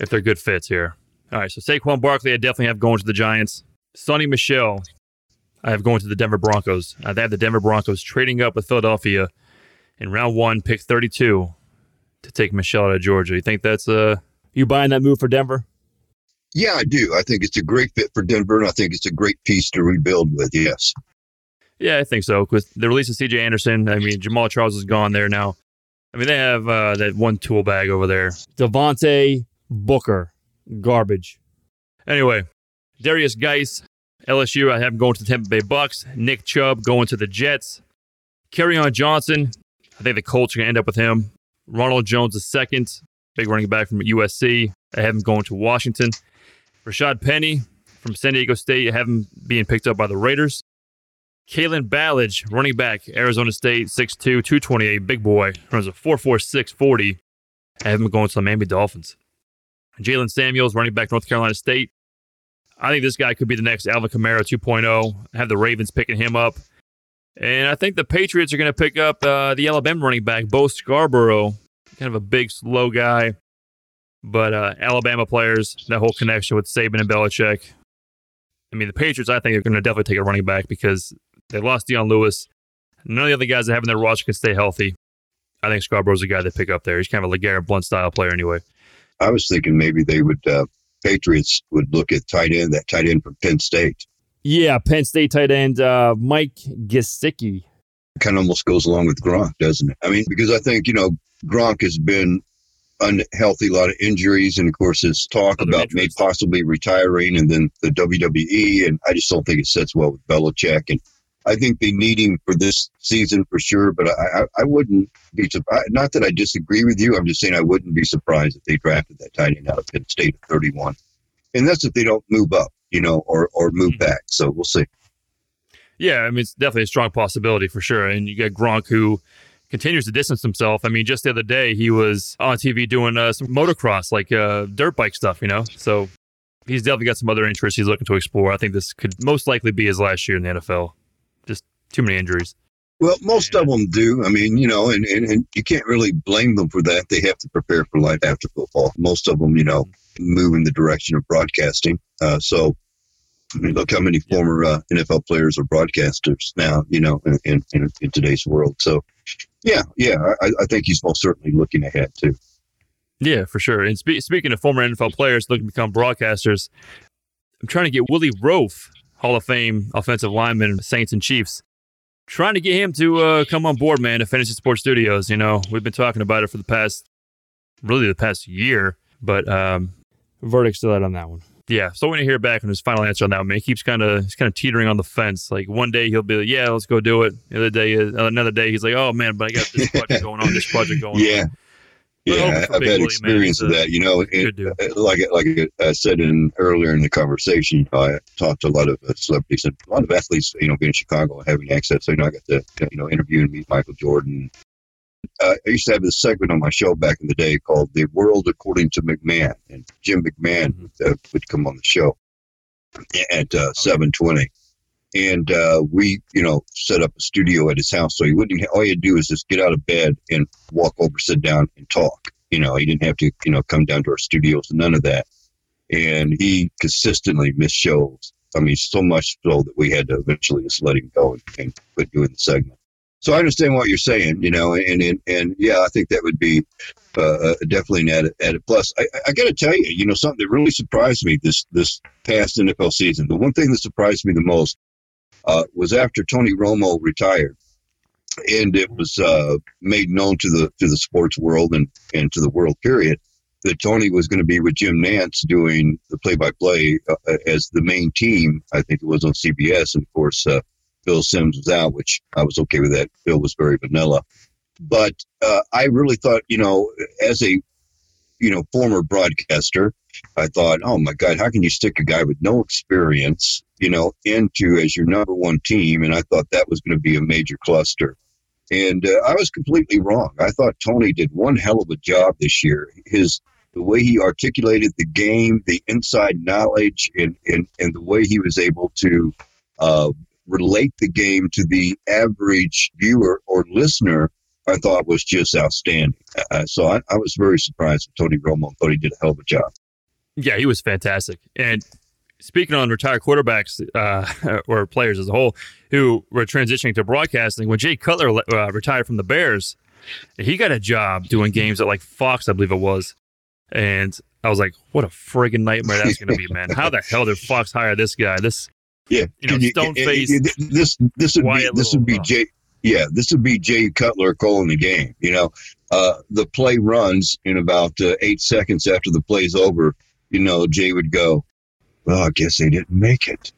if they're good fits here. All right, so Saquon Barkley, I definitely have going to the Giants. Sony Michel, I have going to the Denver Broncos. I have the Denver Broncos trading up with Philadelphia in round one, pick 32 to take Michel out of Georgia. You think that's uh you buying that move for Denver? Yeah, I do. I think it's a great fit for Denver, and I think it's a great piece to rebuild with. Yes. Yeah, I think so. With the release of CJ Anderson, I mean Jamaal Charles is gone there now. I mean they have uh, that one tool bag over there. Devontae Booker, garbage. Anyway, Derrius Guice, LSU. I have him going to the Tampa Bay Bucks. Nick Chubb going to the Jets. Kerryon Johnson. I think the Colts are going to end up with him. Ronald Jones the second, big running back from USC. I have him going to Washington. Rashaad Penny from San Diego State. I have him being picked up by the Raiders. Kalen Ballage, running back, Arizona State, 6'2", 228, big boy, runs a 4'4", 640. I have him going to the Miami Dolphins. Jaylen Samuels, running back, North Carolina State. I think this guy could be the next Alvin Kamara 2.0. Have the Ravens picking him up. And I think the Patriots are going to pick up uh, the Alabama running back, Bo Scarborough. Kind of a big, slow guy. But uh, Alabama players, that whole connection with Saban and Belichick. I mean, the Patriots, I think, are going to definitely take a running back because they lost Dion Lewis. None of the other guys that have in their roster can stay healthy. I think Scarborough's a guy they pick up there. He's kind of a LeGarrette Blount style player anyway. I was thinking maybe they would, uh, Patriots would look at tight end, that tight end from Penn State. Yeah, Penn State tight end uh, Mike Gesicki. Kind of almost goes along with Gronk, doesn't it? I mean, because I think, you know, Gronk has been unhealthy, a lot of injuries, and of course, his talk Other about maybe possibly retiring and then the WWE. And I just don't think it sets well with Belichick. And I think they need him for this season for sure, but I, I, I wouldn't be surprised. Not that I disagree with you. I'm just saying I wouldn't be surprised if they drafted that tight end out of Penn State at 31. And that's if they don't move up, you know, or, or move Mhm. back. So we'll see. Yeah, I mean, it's definitely a strong possibility for sure. And you got Gronk who continues to distance himself. I mean, just the other day, he was on TV doing uh, some motocross, like uh, dirt bike stuff, you know? So he's definitely got some other interests he's looking to explore. I think this could most likely be his last year in the NFL. Too many injuries. Well, most of them do. I mean, you know, and, and, and you can't really blame them for that. They have to prepare for life after football. Most of them, you know, move in the direction of broadcasting. Uh, so, I mean, look how many former uh, NFL players are broadcasters now, you know, in, in, in, in today's world. So, yeah, yeah, I, I think he's most certainly looking ahead, too. Yeah, for sure. And spe- speaking of former NFL players looking to become broadcasters, I'm trying to get Willie Roaf, Hall of Fame offensive lineman, Saints and Chiefs. Trying to get him to uh, come on board, man, to Fantasy Sports Studios. You know, we've been talking about it for the past, really the past year, but um, verdict still out on that one. Yeah, so when you hear back on his final answer on that one, man, he keeps kind of he's kind of teetering on the fence. Like one day he'll be like, "Yeah, let's go do it." The other day, uh, another day he's like, "Oh man, but I got this project going on, this project going on." Yeah. But Yeah, I've had experience of that. You know, it, uh, like like I said in earlier in the conversation, I talked to a lot of uh, celebrities and a lot of athletes. You know, being in Chicago and having access, so you know, I got to you know interview and meet Michael Jordan. Uh, I used to have this segment on my show back in the day called "The World According to McMahon," and Jim McMahon Mhm. uh, would come on the show at uh, seven twenty. And uh, we, you know, set up a studio at his house. So he wouldn't. All he had to do was just get out of bed and walk over, sit down, and talk. You know, he didn't have to, you know, come down to our studios, none of that. And he consistently missed shows. I mean, so much so that we had to eventually just let him go and, and quit doing the segment. So I understand what you're saying, you know, and and, and yeah, I think that would be uh, uh definitely an added, added plus. I, I got to tell you, you know, something that really surprised me this this past NFL season. The one thing that surprised me the most uh, was after Tony Romo retired, and it was uh, made known to the to the sports world and and to the world period that Tony was going to be with Jim Nantz doing the play by play as the main team. I think it was on CBS, and of course. Uh, Phil Simms was out, which I was okay with that. Phil was very vanilla. But uh, I really thought, you know, as a, you know, former broadcaster, I thought, oh my God, how can you stick a guy with no experience, you know, into as your number one team? And I thought that was going to be a major cluster. And uh, I was completely wrong. I thought Tony did one hell of a job this year. His the way he articulated the game, the inside knowledge, and and, and the way he was able to uh, relate the game to the average viewer or listener, I thought was just outstanding. Uh, so I, I, was very surprised with Tony Romo. Thought he did a hell of a job. Yeah, he was fantastic. And speaking on retired quarterbacks uh, or players as a whole who were transitioning to broadcasting, when Jay Cutler uh, retired from the Bears, he got a job doing games at like Fox, I believe it was. And I was like, what a friggin' nightmare that's going to be, man. How the hell did Fox hire this guy? This yeah, you know, stone face. This this would be this would be Jay. Yeah, this would be Jay Cutler calling the game. You know, uh, the play runs in about uh, eight seconds after the play's over. You know, Jay would go, "Well, I guess they didn't make it."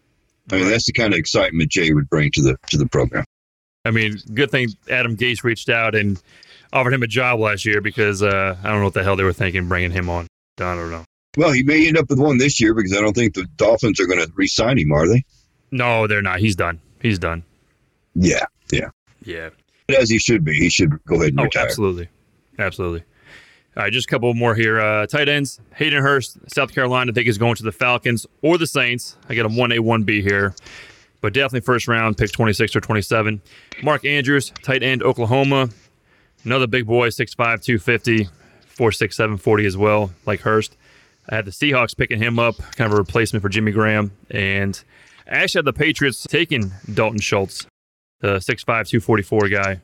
I mean, that's the kind of excitement Jay would bring to the to the program. I mean, good thing Adam Gase reached out and offered him a job last year because uh, I don't know what the hell they were thinking bringing him on. I don't know. Well, he may end up with one this year because I don't think the Dolphins are going to re-sign him, are they? No, they're not. He's done. He's done. Yeah, yeah, yeah. As he should be. He should go ahead and oh, retire. Absolutely, absolutely. All right, just a couple more here. Uh, tight ends. Hayden Hurst, South Carolina. I think is going to the Falcons or the Saints. I got a one A, one B here, but definitely first round, pick twenty six or twenty seven. Mark Andrews, tight end, Oklahoma. Another big boy, 6'5", 250, 4'6", 740 as well, like Hurst. I had the Seahawks picking him up, kind of a replacement for Jimmy Graham, and I actually had the Patriots taking Dalton Schultz, the 6'5, 244 guy.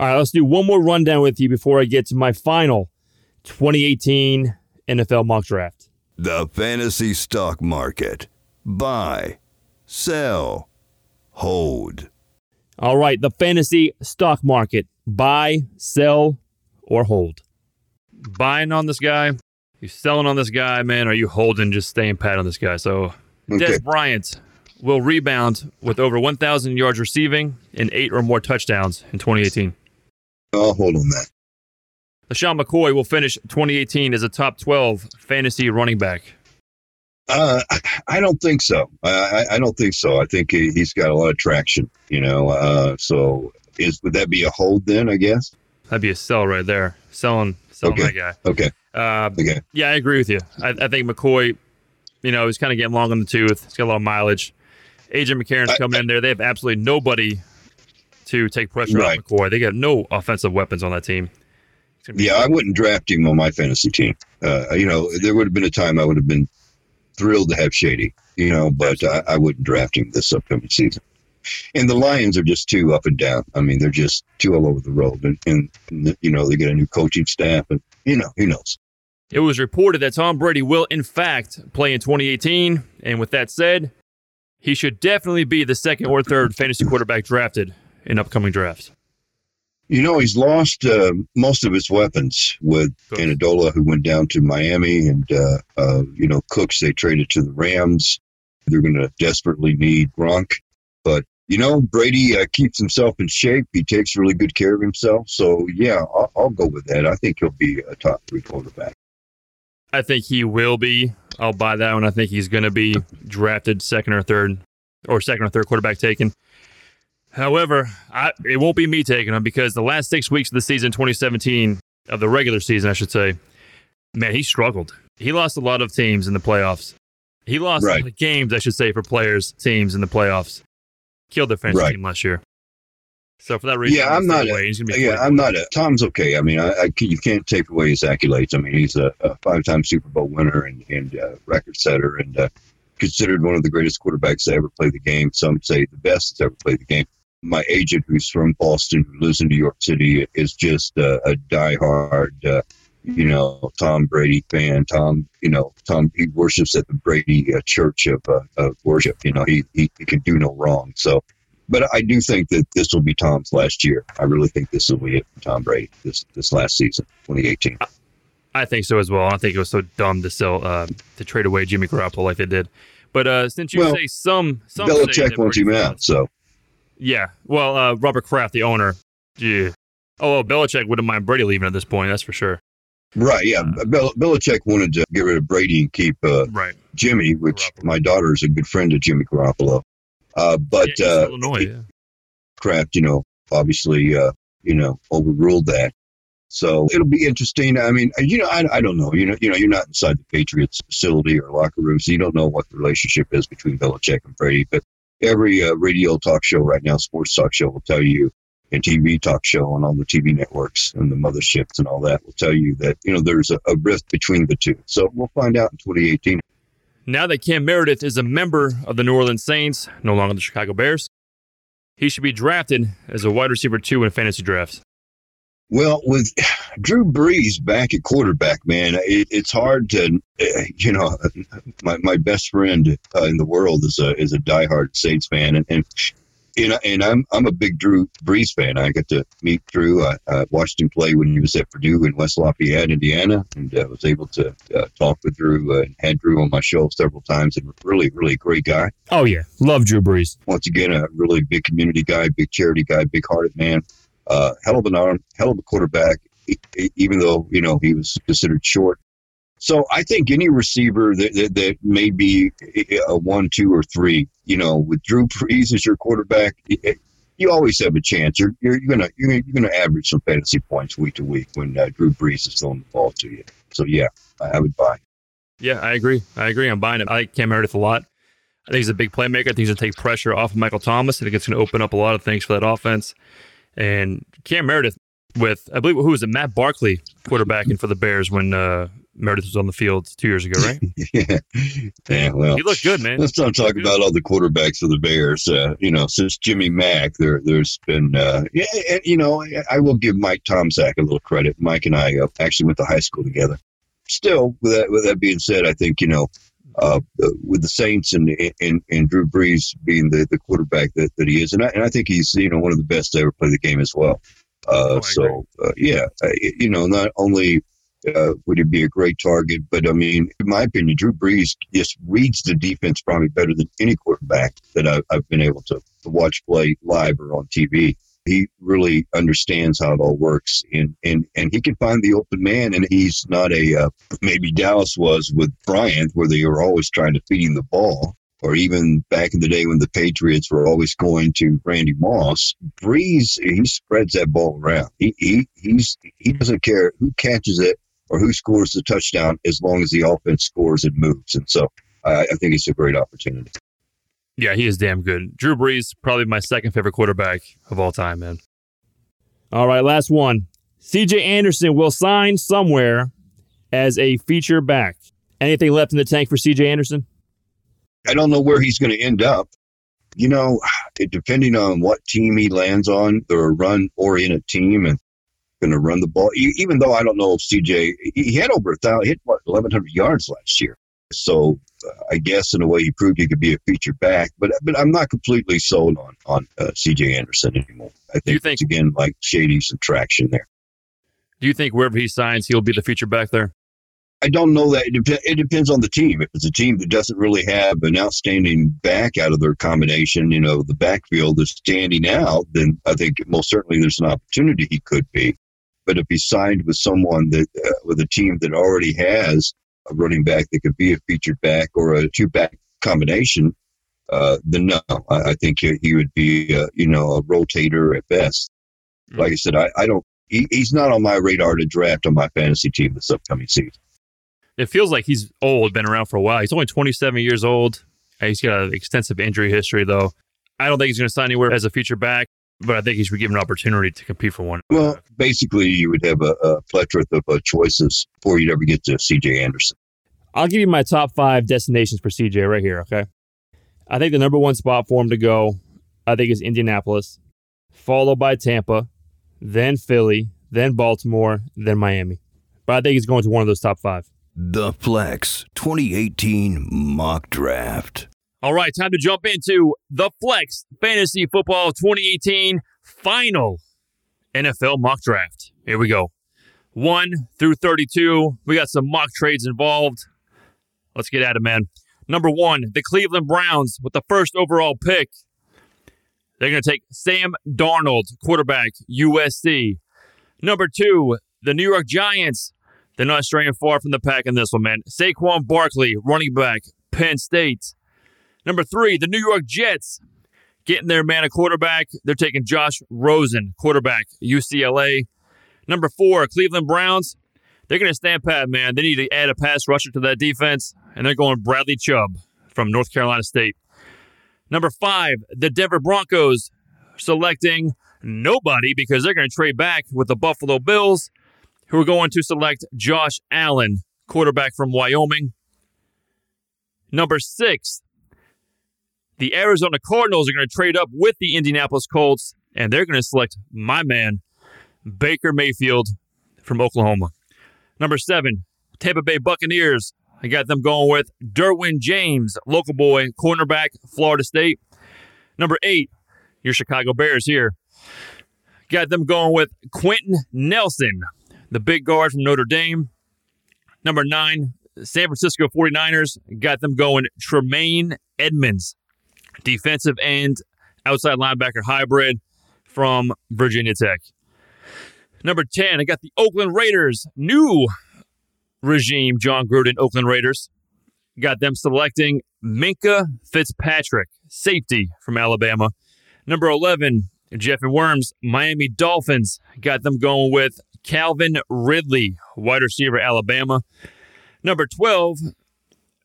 All right, let's do one more rundown with you before I get to my final 2018 NFL mock draft. The fantasy stock market. Buy, sell, hold. All right, the fantasy stock market. Buy, sell, or hold. Buying on this guy, you selling on this guy, man, are you holding, just staying pat on this guy? So Okay. Dez Bryant will rebound with over 1,000 yards receiving and eight or more touchdowns in 2018. I'll hold on that. LeSean McCoy will finish 2018 as a top 12 fantasy running back. Uh, I don't think so. I, I don't think so. I think he's got a lot of traction, you know. Uh, so is would that be a hold then? I guess that'd be a sell right there. Selling, selling okay. that guy. Okay. Uh, okay. Yeah, I agree with you. I, I think McCoy you know, he's kind of getting long in the tooth. He's got a lot of mileage. AJ McCarron's coming I, in there. They have absolutely nobody to take pressure right. off McCoy. They got no offensive weapons on that team. Yeah, I wouldn't draft him on my fantasy team. Uh, you know, there would have been a time I would have been thrilled to have Shady, you know, but I, I, wouldn't draft him this upcoming season. And the Lions are just too up and down. I mean, they're just too all over the road. And, and, and you know, they get a new coaching staff, and, you know, who knows? It was reported that Tom Brady will, in fact, play in 2018. And with that said, he should definitely be the second or third fantasy quarterback drafted in upcoming drafts. You know, he's lost uh, most of his weapons with. Amendola, who went down to Miami, and, uh, uh, you know, Cooks, they traded to the Rams. They're going to desperately need Gronk. But, you know, Brady uh, keeps himself in shape. He takes really good care of himself. So, yeah, I'll, I'll go with that. I think he'll be a top three quarterback. I think he will be. I'll buy that one. I think he's going to be drafted second or third, or second or third quarterback taken. However, I, it won't be me taking him because the last six weeks of the season, 2017, of the regular season, I should say, man, he struggled. He lost a lot of teams in the playoffs. He lost right. games, I should say, for players, teams in the playoffs. Killed their fantasy right. team last year. So for that reason, yeah, I'm not. A, yeah, I'm not. A, Tom's okay. I mean, I, I, you can't take away his accolades. I mean, he's a, a five-time Super Bowl winner and, and uh, record setter, and uh, considered one of the greatest quarterbacks to ever play the game. Some say the best that's ever played the game. My agent, who's from Boston, who lives in New York City, is just a, a diehard, uh, you know, Tom Brady fan. Tom, you know, Tom, he worships at the Brady uh, Church of, uh, of worship. You know, he, he, he can do no wrong. So, but I do think that this will be Tom's last year. I really think this will be it for Tom Brady this this last season, 2018. I think so as well. I think it was so dumb to sell uh, to trade away Jimmy Garoppolo like they did. But uh, since you Well, say some, some Belichick wants him out, so Yeah. Well, uh, Robert Kraft, the owner. Yeah. Oh, well, Belichick wouldn't mind Brady leaving at this point. That's for sure. right, yeah. Uh, Bel- Belichick wanted to get rid of Brady and keep uh, Right. Jimmy, which Garoppolo. my daughter is a good friend of Jimmy Garoppolo. Uh, but yeah, uh, Illinois. Yeah. Kraft, you know, obviously, uh, you know, overruled that. So it'll be interesting. I mean, you know, I, I don't know. You know, you know, you're not inside the Patriots facility or locker room, so you don't know what the relationship is between Belichick and Brady. But every uh, radio talk show right now, sports talk show, will tell you, and TV talk show and all the TV networks and the motherships and all that will tell you that you know there's a, a rift between the two. So we'll find out in 2018. Now that Cam Meredith is a member of the New Orleans Saints, no longer the Chicago Bears, he should be drafted as a wide receiver two in fantasy drafts. Well, with Drew Brees back at quarterback, man, it, it's hard to, uh, you know, my, my best friend uh, in the world is a is a diehard Saints fan, and and and, and I'm I'm a big Drew Brees fan. I got to meet Drew. I, I watched him play when he was at Purdue in West Lafayette, Indiana, and uh, was able to uh, talk with Drew uh, and had Drew on my show several times. And really, really great guy Oh, yeah. Love Drew Brees. once again, a really big community guy, big charity guy, big hearted man. Uh, hell of an arm, hell of a quarterback, even though, you know, he was considered short. So I think any receiver that, that, that may be a one, two, or three, you know, with Drew Brees as your quarterback, you always have a chance. You're, you're, gonna you're, gonna- you're gonna average some fantasy points week to week when uh, Drew Brees is throwing the ball to you. So yeah, I, I would buy. Yeah, I agree. I agree. I'm buying it. I like Cam Meredith a lot. I think he's a big playmaker. I think he's going to take pressure off of Michael Thomas. I think it's going to open up a lot of things for that offense. And Cam Meredith with, I believe, who was it? Matt Barkley quarterbacking for the Bears when uh, Meredith was on the field two years ago, right? yeah, yeah. Well, he looked good, man. Let's not talk Good. about all the quarterbacks for the Bears. Uh, you know, since Jimmy Mack, there there's been uh, yeah, and, you know, I will give Mike Tomczak a little credit. Mike and I uh, actually went to high school together. Still, with that with that being said, I think you know. Uh, with the Saints and, and and Drew Brees being the, the quarterback that, that he is, and I, and I think he's you know one of the best to ever play the game as well. Uh, Oh, so uh, yeah, uh, you know, not only uh, would he be a great target? But I mean, in my opinion, Drew Brees just reads the defense probably better than any quarterback that I've, I've been able to, to watch play live or on TV. He really understands how it all works, and and and he can find the open man. And he's not a uh, maybe Dallas was with Bryant, where they were always trying to feed him the ball. Or even back in the day when the Patriots were always going to Randy Moss, Brees he spreads that ball around. He he he's he doesn't care who catches it or who scores the touchdown as long as the offense scores and moves. And so I, I think it's a great opportunity. Yeah, he is damn good. Drew Brees, probably my second favorite quarterback of all time, man. All right, last one. CJ Anderson will sign somewhere as a feature back. Anything left in the tank for CJ Anderson? I don't know where he's going to end up. You know, depending on what team he lands on, they're a run oriented team and going to run the ball. Even though I don't know if CJ, he had over a thousand, hit what, 1,100 yards last year. So I guess in a way he proved he could be a feature back, but but I'm not completely sold on on uh, CJ Anderson anymore. I think, you think- it's, again like shady subtraction there. Do you think wherever he signs, he'll be the feature back there? I don't know that. It, dep- it depends on the team. If it's a team that doesn't really have an outstanding back out of their combination, you know, the backfield is standing out, then I think most certainly there's an opportunity he could be. But if he's signed with someone that, uh, with a team that already has a running back that could be a featured back or a two back combination, uh, then no, I, I think he, he would be, uh, you know, a rotator at best. Like I said, I, I don't, he, he's not on my radar to draft on my fantasy team this upcoming season. It feels like he's old, been around for a while. He's only 27 years old. He's got an extensive injury history, though. I don't think he's going to sign anywhere as a feature back, but I think he should be given an opportunity to compete for one. Well, basically, you would have a, a plethora of uh, choices before you'd ever get to C.J. Anderson. I'll give you my top five destinations for CJ right here, okay? I think the number one spot for him to go, I think, is Indianapolis, followed by Tampa, then Philly, then Baltimore, then Miami. But I think he's going to one of those top five. The Flex 2018 Mock Draft. All right, time to jump into the Flex Fantasy Football 2018 final NFL mock draft. Here we go. 1 through 32. We got some mock trades involved. Let's get at it, man. Number one, the Cleveland Browns with the first overall pick. They're going to take Sam Darnold, quarterback, USC. Number two, the New York Giants. They're not straying far from the pack in this one, man. Saquon Barkley, running back, Penn State. Number three, the New York Jets. Getting their man a quarterback. They're taking Josh Rosen, quarterback, UCLA. Number four, Cleveland Browns. They're going to stand pat, man. They need to add a pass rusher to that defense, and they're going Bradley Chubb from North Carolina State. Number five, the Denver Broncos selecting nobody because they're going to trade back with the Buffalo Bills, who are going to select Josh Allen, quarterback from Wyoming. Number six, the Arizona Cardinals are going to trade up with the Indianapolis Colts, and they're going to select my man, Baker Mayfield from Oklahoma. Number seven, Tampa Bay Buccaneers. I got them going with Derwin James, local boy, cornerback, Florida State. Number eight, your Chicago Bears here. Got them going with Quenton Nelson, the big guard from Notre Dame. Number nine, San Francisco 49ers. Got them going Tremaine Edmunds, defensive end, outside linebacker hybrid from Virginia Tech. Number 10, I got the Oakland Raiders, new regime, Jon Gruden, Oakland Raiders. Got them selecting Minkah Fitzpatrick, safety from Alabama. Number 11, Jeff and Worms, Miami Dolphins. Got them going with Calvin Ridley, wide receiver, Alabama. Number 12,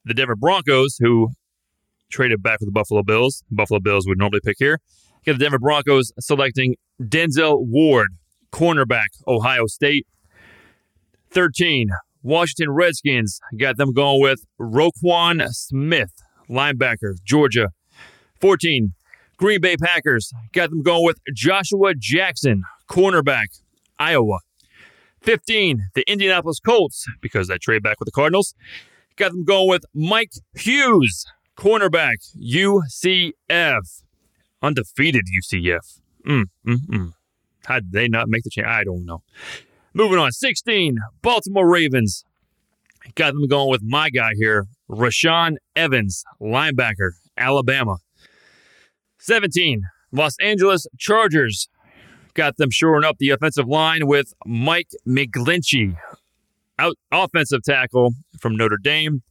the Denver Broncos, who traded back with the Buffalo Bills. Buffalo Bills would normally pick here. Got the Denver Broncos selecting Denzel Ward, cornerback, Ohio State. 13, Washington Redskins got them going with Roquan Smith, linebacker, Georgia. 14, Green Bay Packers got them going with Joshua Jackson, cornerback, Iowa. 15, the Indianapolis Colts, because they trade back with the Cardinals, got them going with Mike Hughes, cornerback, UCF. Undefeated UCF. Mm, mm, mm. How did they not make the change? I don't know. Moving on. 16, Baltimore Ravens. Got them going with my guy here, Rashaan Evans, linebacker, Alabama. 17, Los Angeles Chargers. Got them shoring up the offensive line with Mike McGlinchey, out offensive tackle from Notre Dame.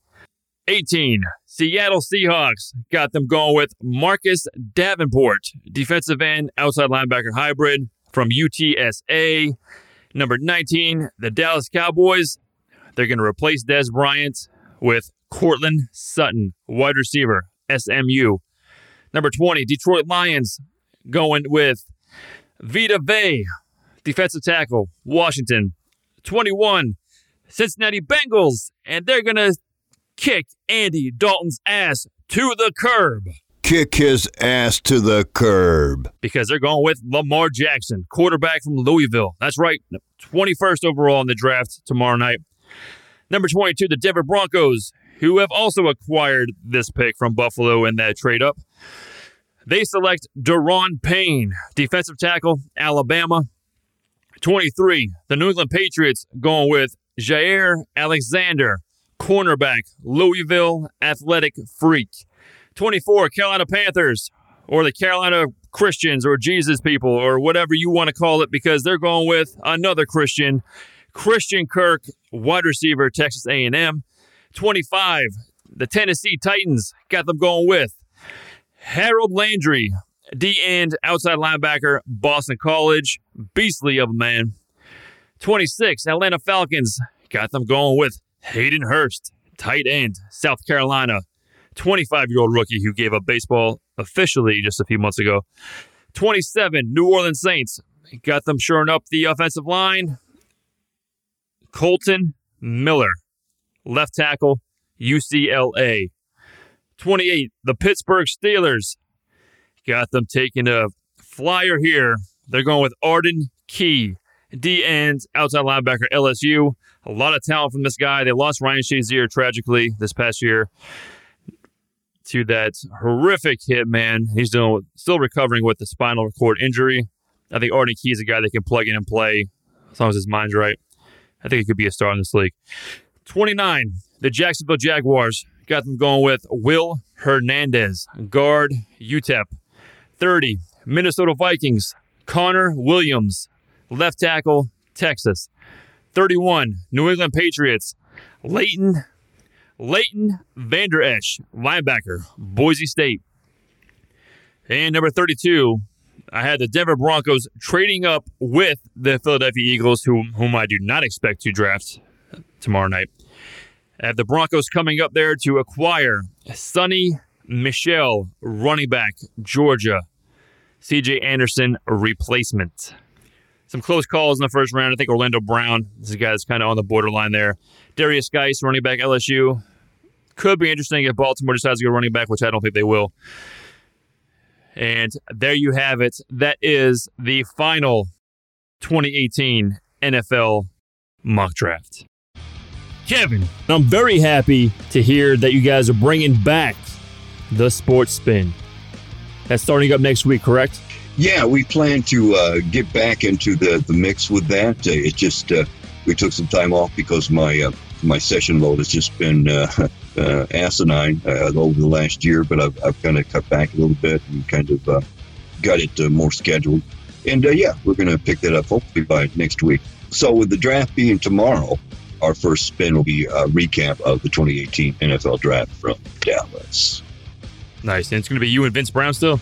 18, Seattle Seahawks got them going with Marcus Davenport, defensive end, outside linebacker hybrid from UTSA. Number 19, the Dallas Cowboys. They're going to replace Dez Bryant with Courtland Sutton, wide receiver, SMU. Number 20, Detroit Lions going with Vita Vea, defensive tackle, Washington. 21, Cincinnati Bengals, and they're going to kick Andy Dalton's ass to the curb Kick his ass to the curb. because they're going with Lamar Jackson, quarterback from Louisville. That's right, 21st overall in the draft tomorrow night. Number 22, the Denver Broncos, who have also acquired this pick from Buffalo in that trade up. They select Da'Ron Payne, defensive tackle, Alabama. 23, the New England Patriots going with Jaire Alexander, cornerback, Louisville Athletic Freak. 24, Carolina Panthers, or the Carolina Christians, or Jesus people, or whatever you want to call it, because they're going with another Christian, Christian Kirk, wide receiver, Texas A&M. 25, the Tennessee Titans got them going with Harold Landry, D end outside linebacker, Boston College, beastly of a man. 26, Atlanta Falcons got them going with Hayden Hurst, tight end, South Carolina. 25 year old rookie who gave up baseball officially just a few months ago. 27, New Orleans Saints got them shoring up the offensive line. Colton Miller, left tackle, UCLA. 28, the Pittsburgh Steelers. Got them taking a flyer here. They're going with Arden Key, D ends, outside linebacker, LSU. A lot of talent from this guy. They lost Ryan Shazier tragically this past year to that horrific hit, man. He's still, still recovering with the spinal cord injury. I think Arden Key is a guy that can plug in and play as long as his mind's right. I think he could be a star in this league. 29, the Jacksonville Jaguars got them going with Will Hernandez, guard UTEP. 30, Minnesota Vikings, Connor Williams, left tackle, Texas. 31, New England Patriots, Leighton Leighton Vander Esch, linebacker, Boise State. And number 32, I had the Denver Broncos trading up with the Philadelphia Eagles, whom, whom I do not expect to draft tomorrow night. I have the Broncos coming up there to acquire Sony Michel, running back, Georgia. CJ Anderson replacement. Some close calls in the first round. I think Orlando Brown, this is a guy that's kind of on the borderline there. Derrius Guice, running back LSU. Could be interesting if Baltimore decides to go running back, which I don't think they will. And there you have it. That is the final 2018 NFL mock draft. Kevin, I'm very happy to hear that you guys are bringing back the sports spin. That's starting up next week, correct? Yeah, we plan to uh, get back into the, the mix with that. Uh, it just uh, we took some time off because my uh, my session load has just been uh, uh, asinine over the last year. But I've, I've kind of cut back a little bit and kind of got it more scheduled. And yeah, we're going to pick that up hopefully by next week. So with the draft being tomorrow, our first spin will be a recap of the 2018 NFL draft from Dallas. Nice. And it's going to be you and Vince Brown still?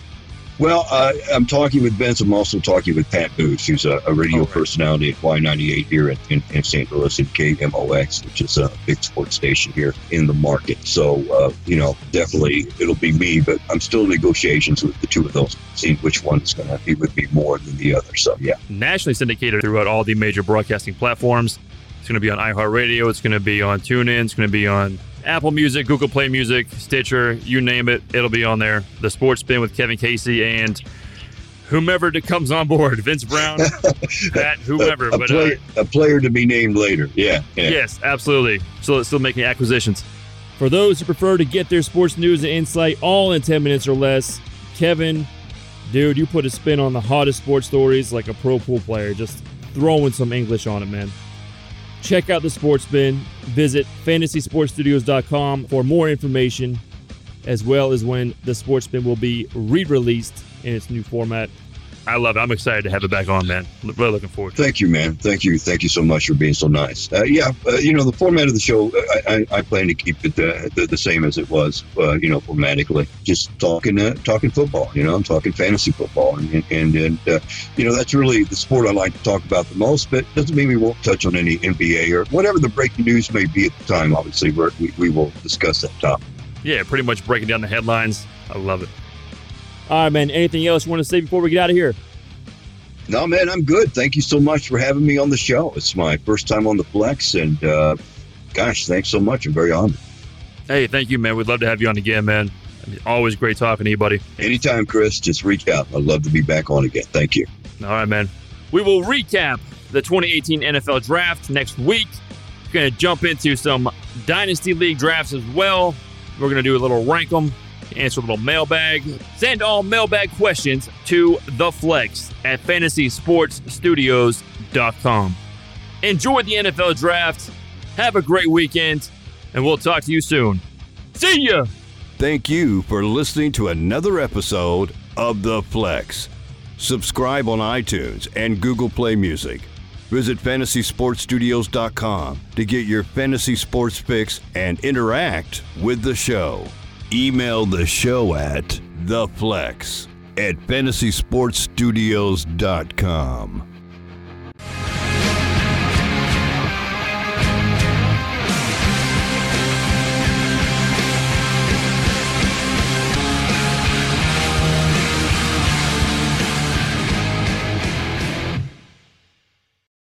Well, uh, I'm talking with Vince. I'm also talking with Pat Booth, who's a, a radio oh, right. personality at Y98 here in, in, in, St. Louis and KMOX, which is a big sports station here in the market. So, uh, you know, definitely it'll be me, but I'm still in negotiations with the two of those, seeing which one's going to be with me more than the other. So, yeah. Nationally syndicated throughout all the major broadcasting platforms. It's going to be on iHeartRadio. It's going to be on TuneIn. It's going to be on Apple Music, Google Play Music, Stitcher, you name it, it'll be on there. The Sports Spin with Kevin Casey and whomever that comes on board, Vince Brown, Pat, whoever. a, a, but play, uh, a player to be named later. Yeah, yeah. Yes, absolutely. Still, still making acquisitions. For those who prefer to get their sports news and insight all in 10 minutes or less, Kevin, dude, you put a spin on the hottest sports stories like a pro pool player. Just throwing some English on it, man. Check out the Sports Spin. Visit fantasysportsstudios.com for more information, as well as when the Sports Spin will be re released in its new format. I love it. I'm excited to have it back on, man. Really looking forward. Thank you, man. Thank you. Thank you so much for being so nice. Uh, yeah, uh, you know the format of the show. I, I, I plan to keep it uh, the, the, same as it was. Uh, you know, formatically, just talking uh, talking football. You know, I'm talking fantasy football, and and, and uh, you know that's really the sport I like to talk about the most. But doesn't mean we won't touch on any NBA or whatever the breaking news may be at the time. Obviously, we we will discuss that topic. Yeah, pretty much breaking down the headlines. I love it. All right, man. Anything else you want to say before we get out of here? No, man, I'm good. Thank you so much for having me on the show. It's my first time on the Flex, and uh, gosh, thanks so much. I'm very honored. Hey, thank you, man. We'd love to have you on again, man. always great talking to you, buddy. Anytime, Chris. Just reach out. I'd love to be back on again. Thank you. All right, man. We will recap the 2018 NFL Draft next week. We're going to jump into some Dynasty League drafts as well. We're going to do a little rank them answer a little mailbag. Send all mailbag questions to the flex at fantasysportsstudios.com. Enjoy the NFL draft. Have a great weekend, and we'll talk to you soon. See ya! Thank you for listening to another episode of The Flex. Subscribe on iTunes and Google Play Music. Visit fantasysportsstudios.com to get your fantasy sports fix and interact with the show. Email the show at theflex at fantasysportsstudios.com.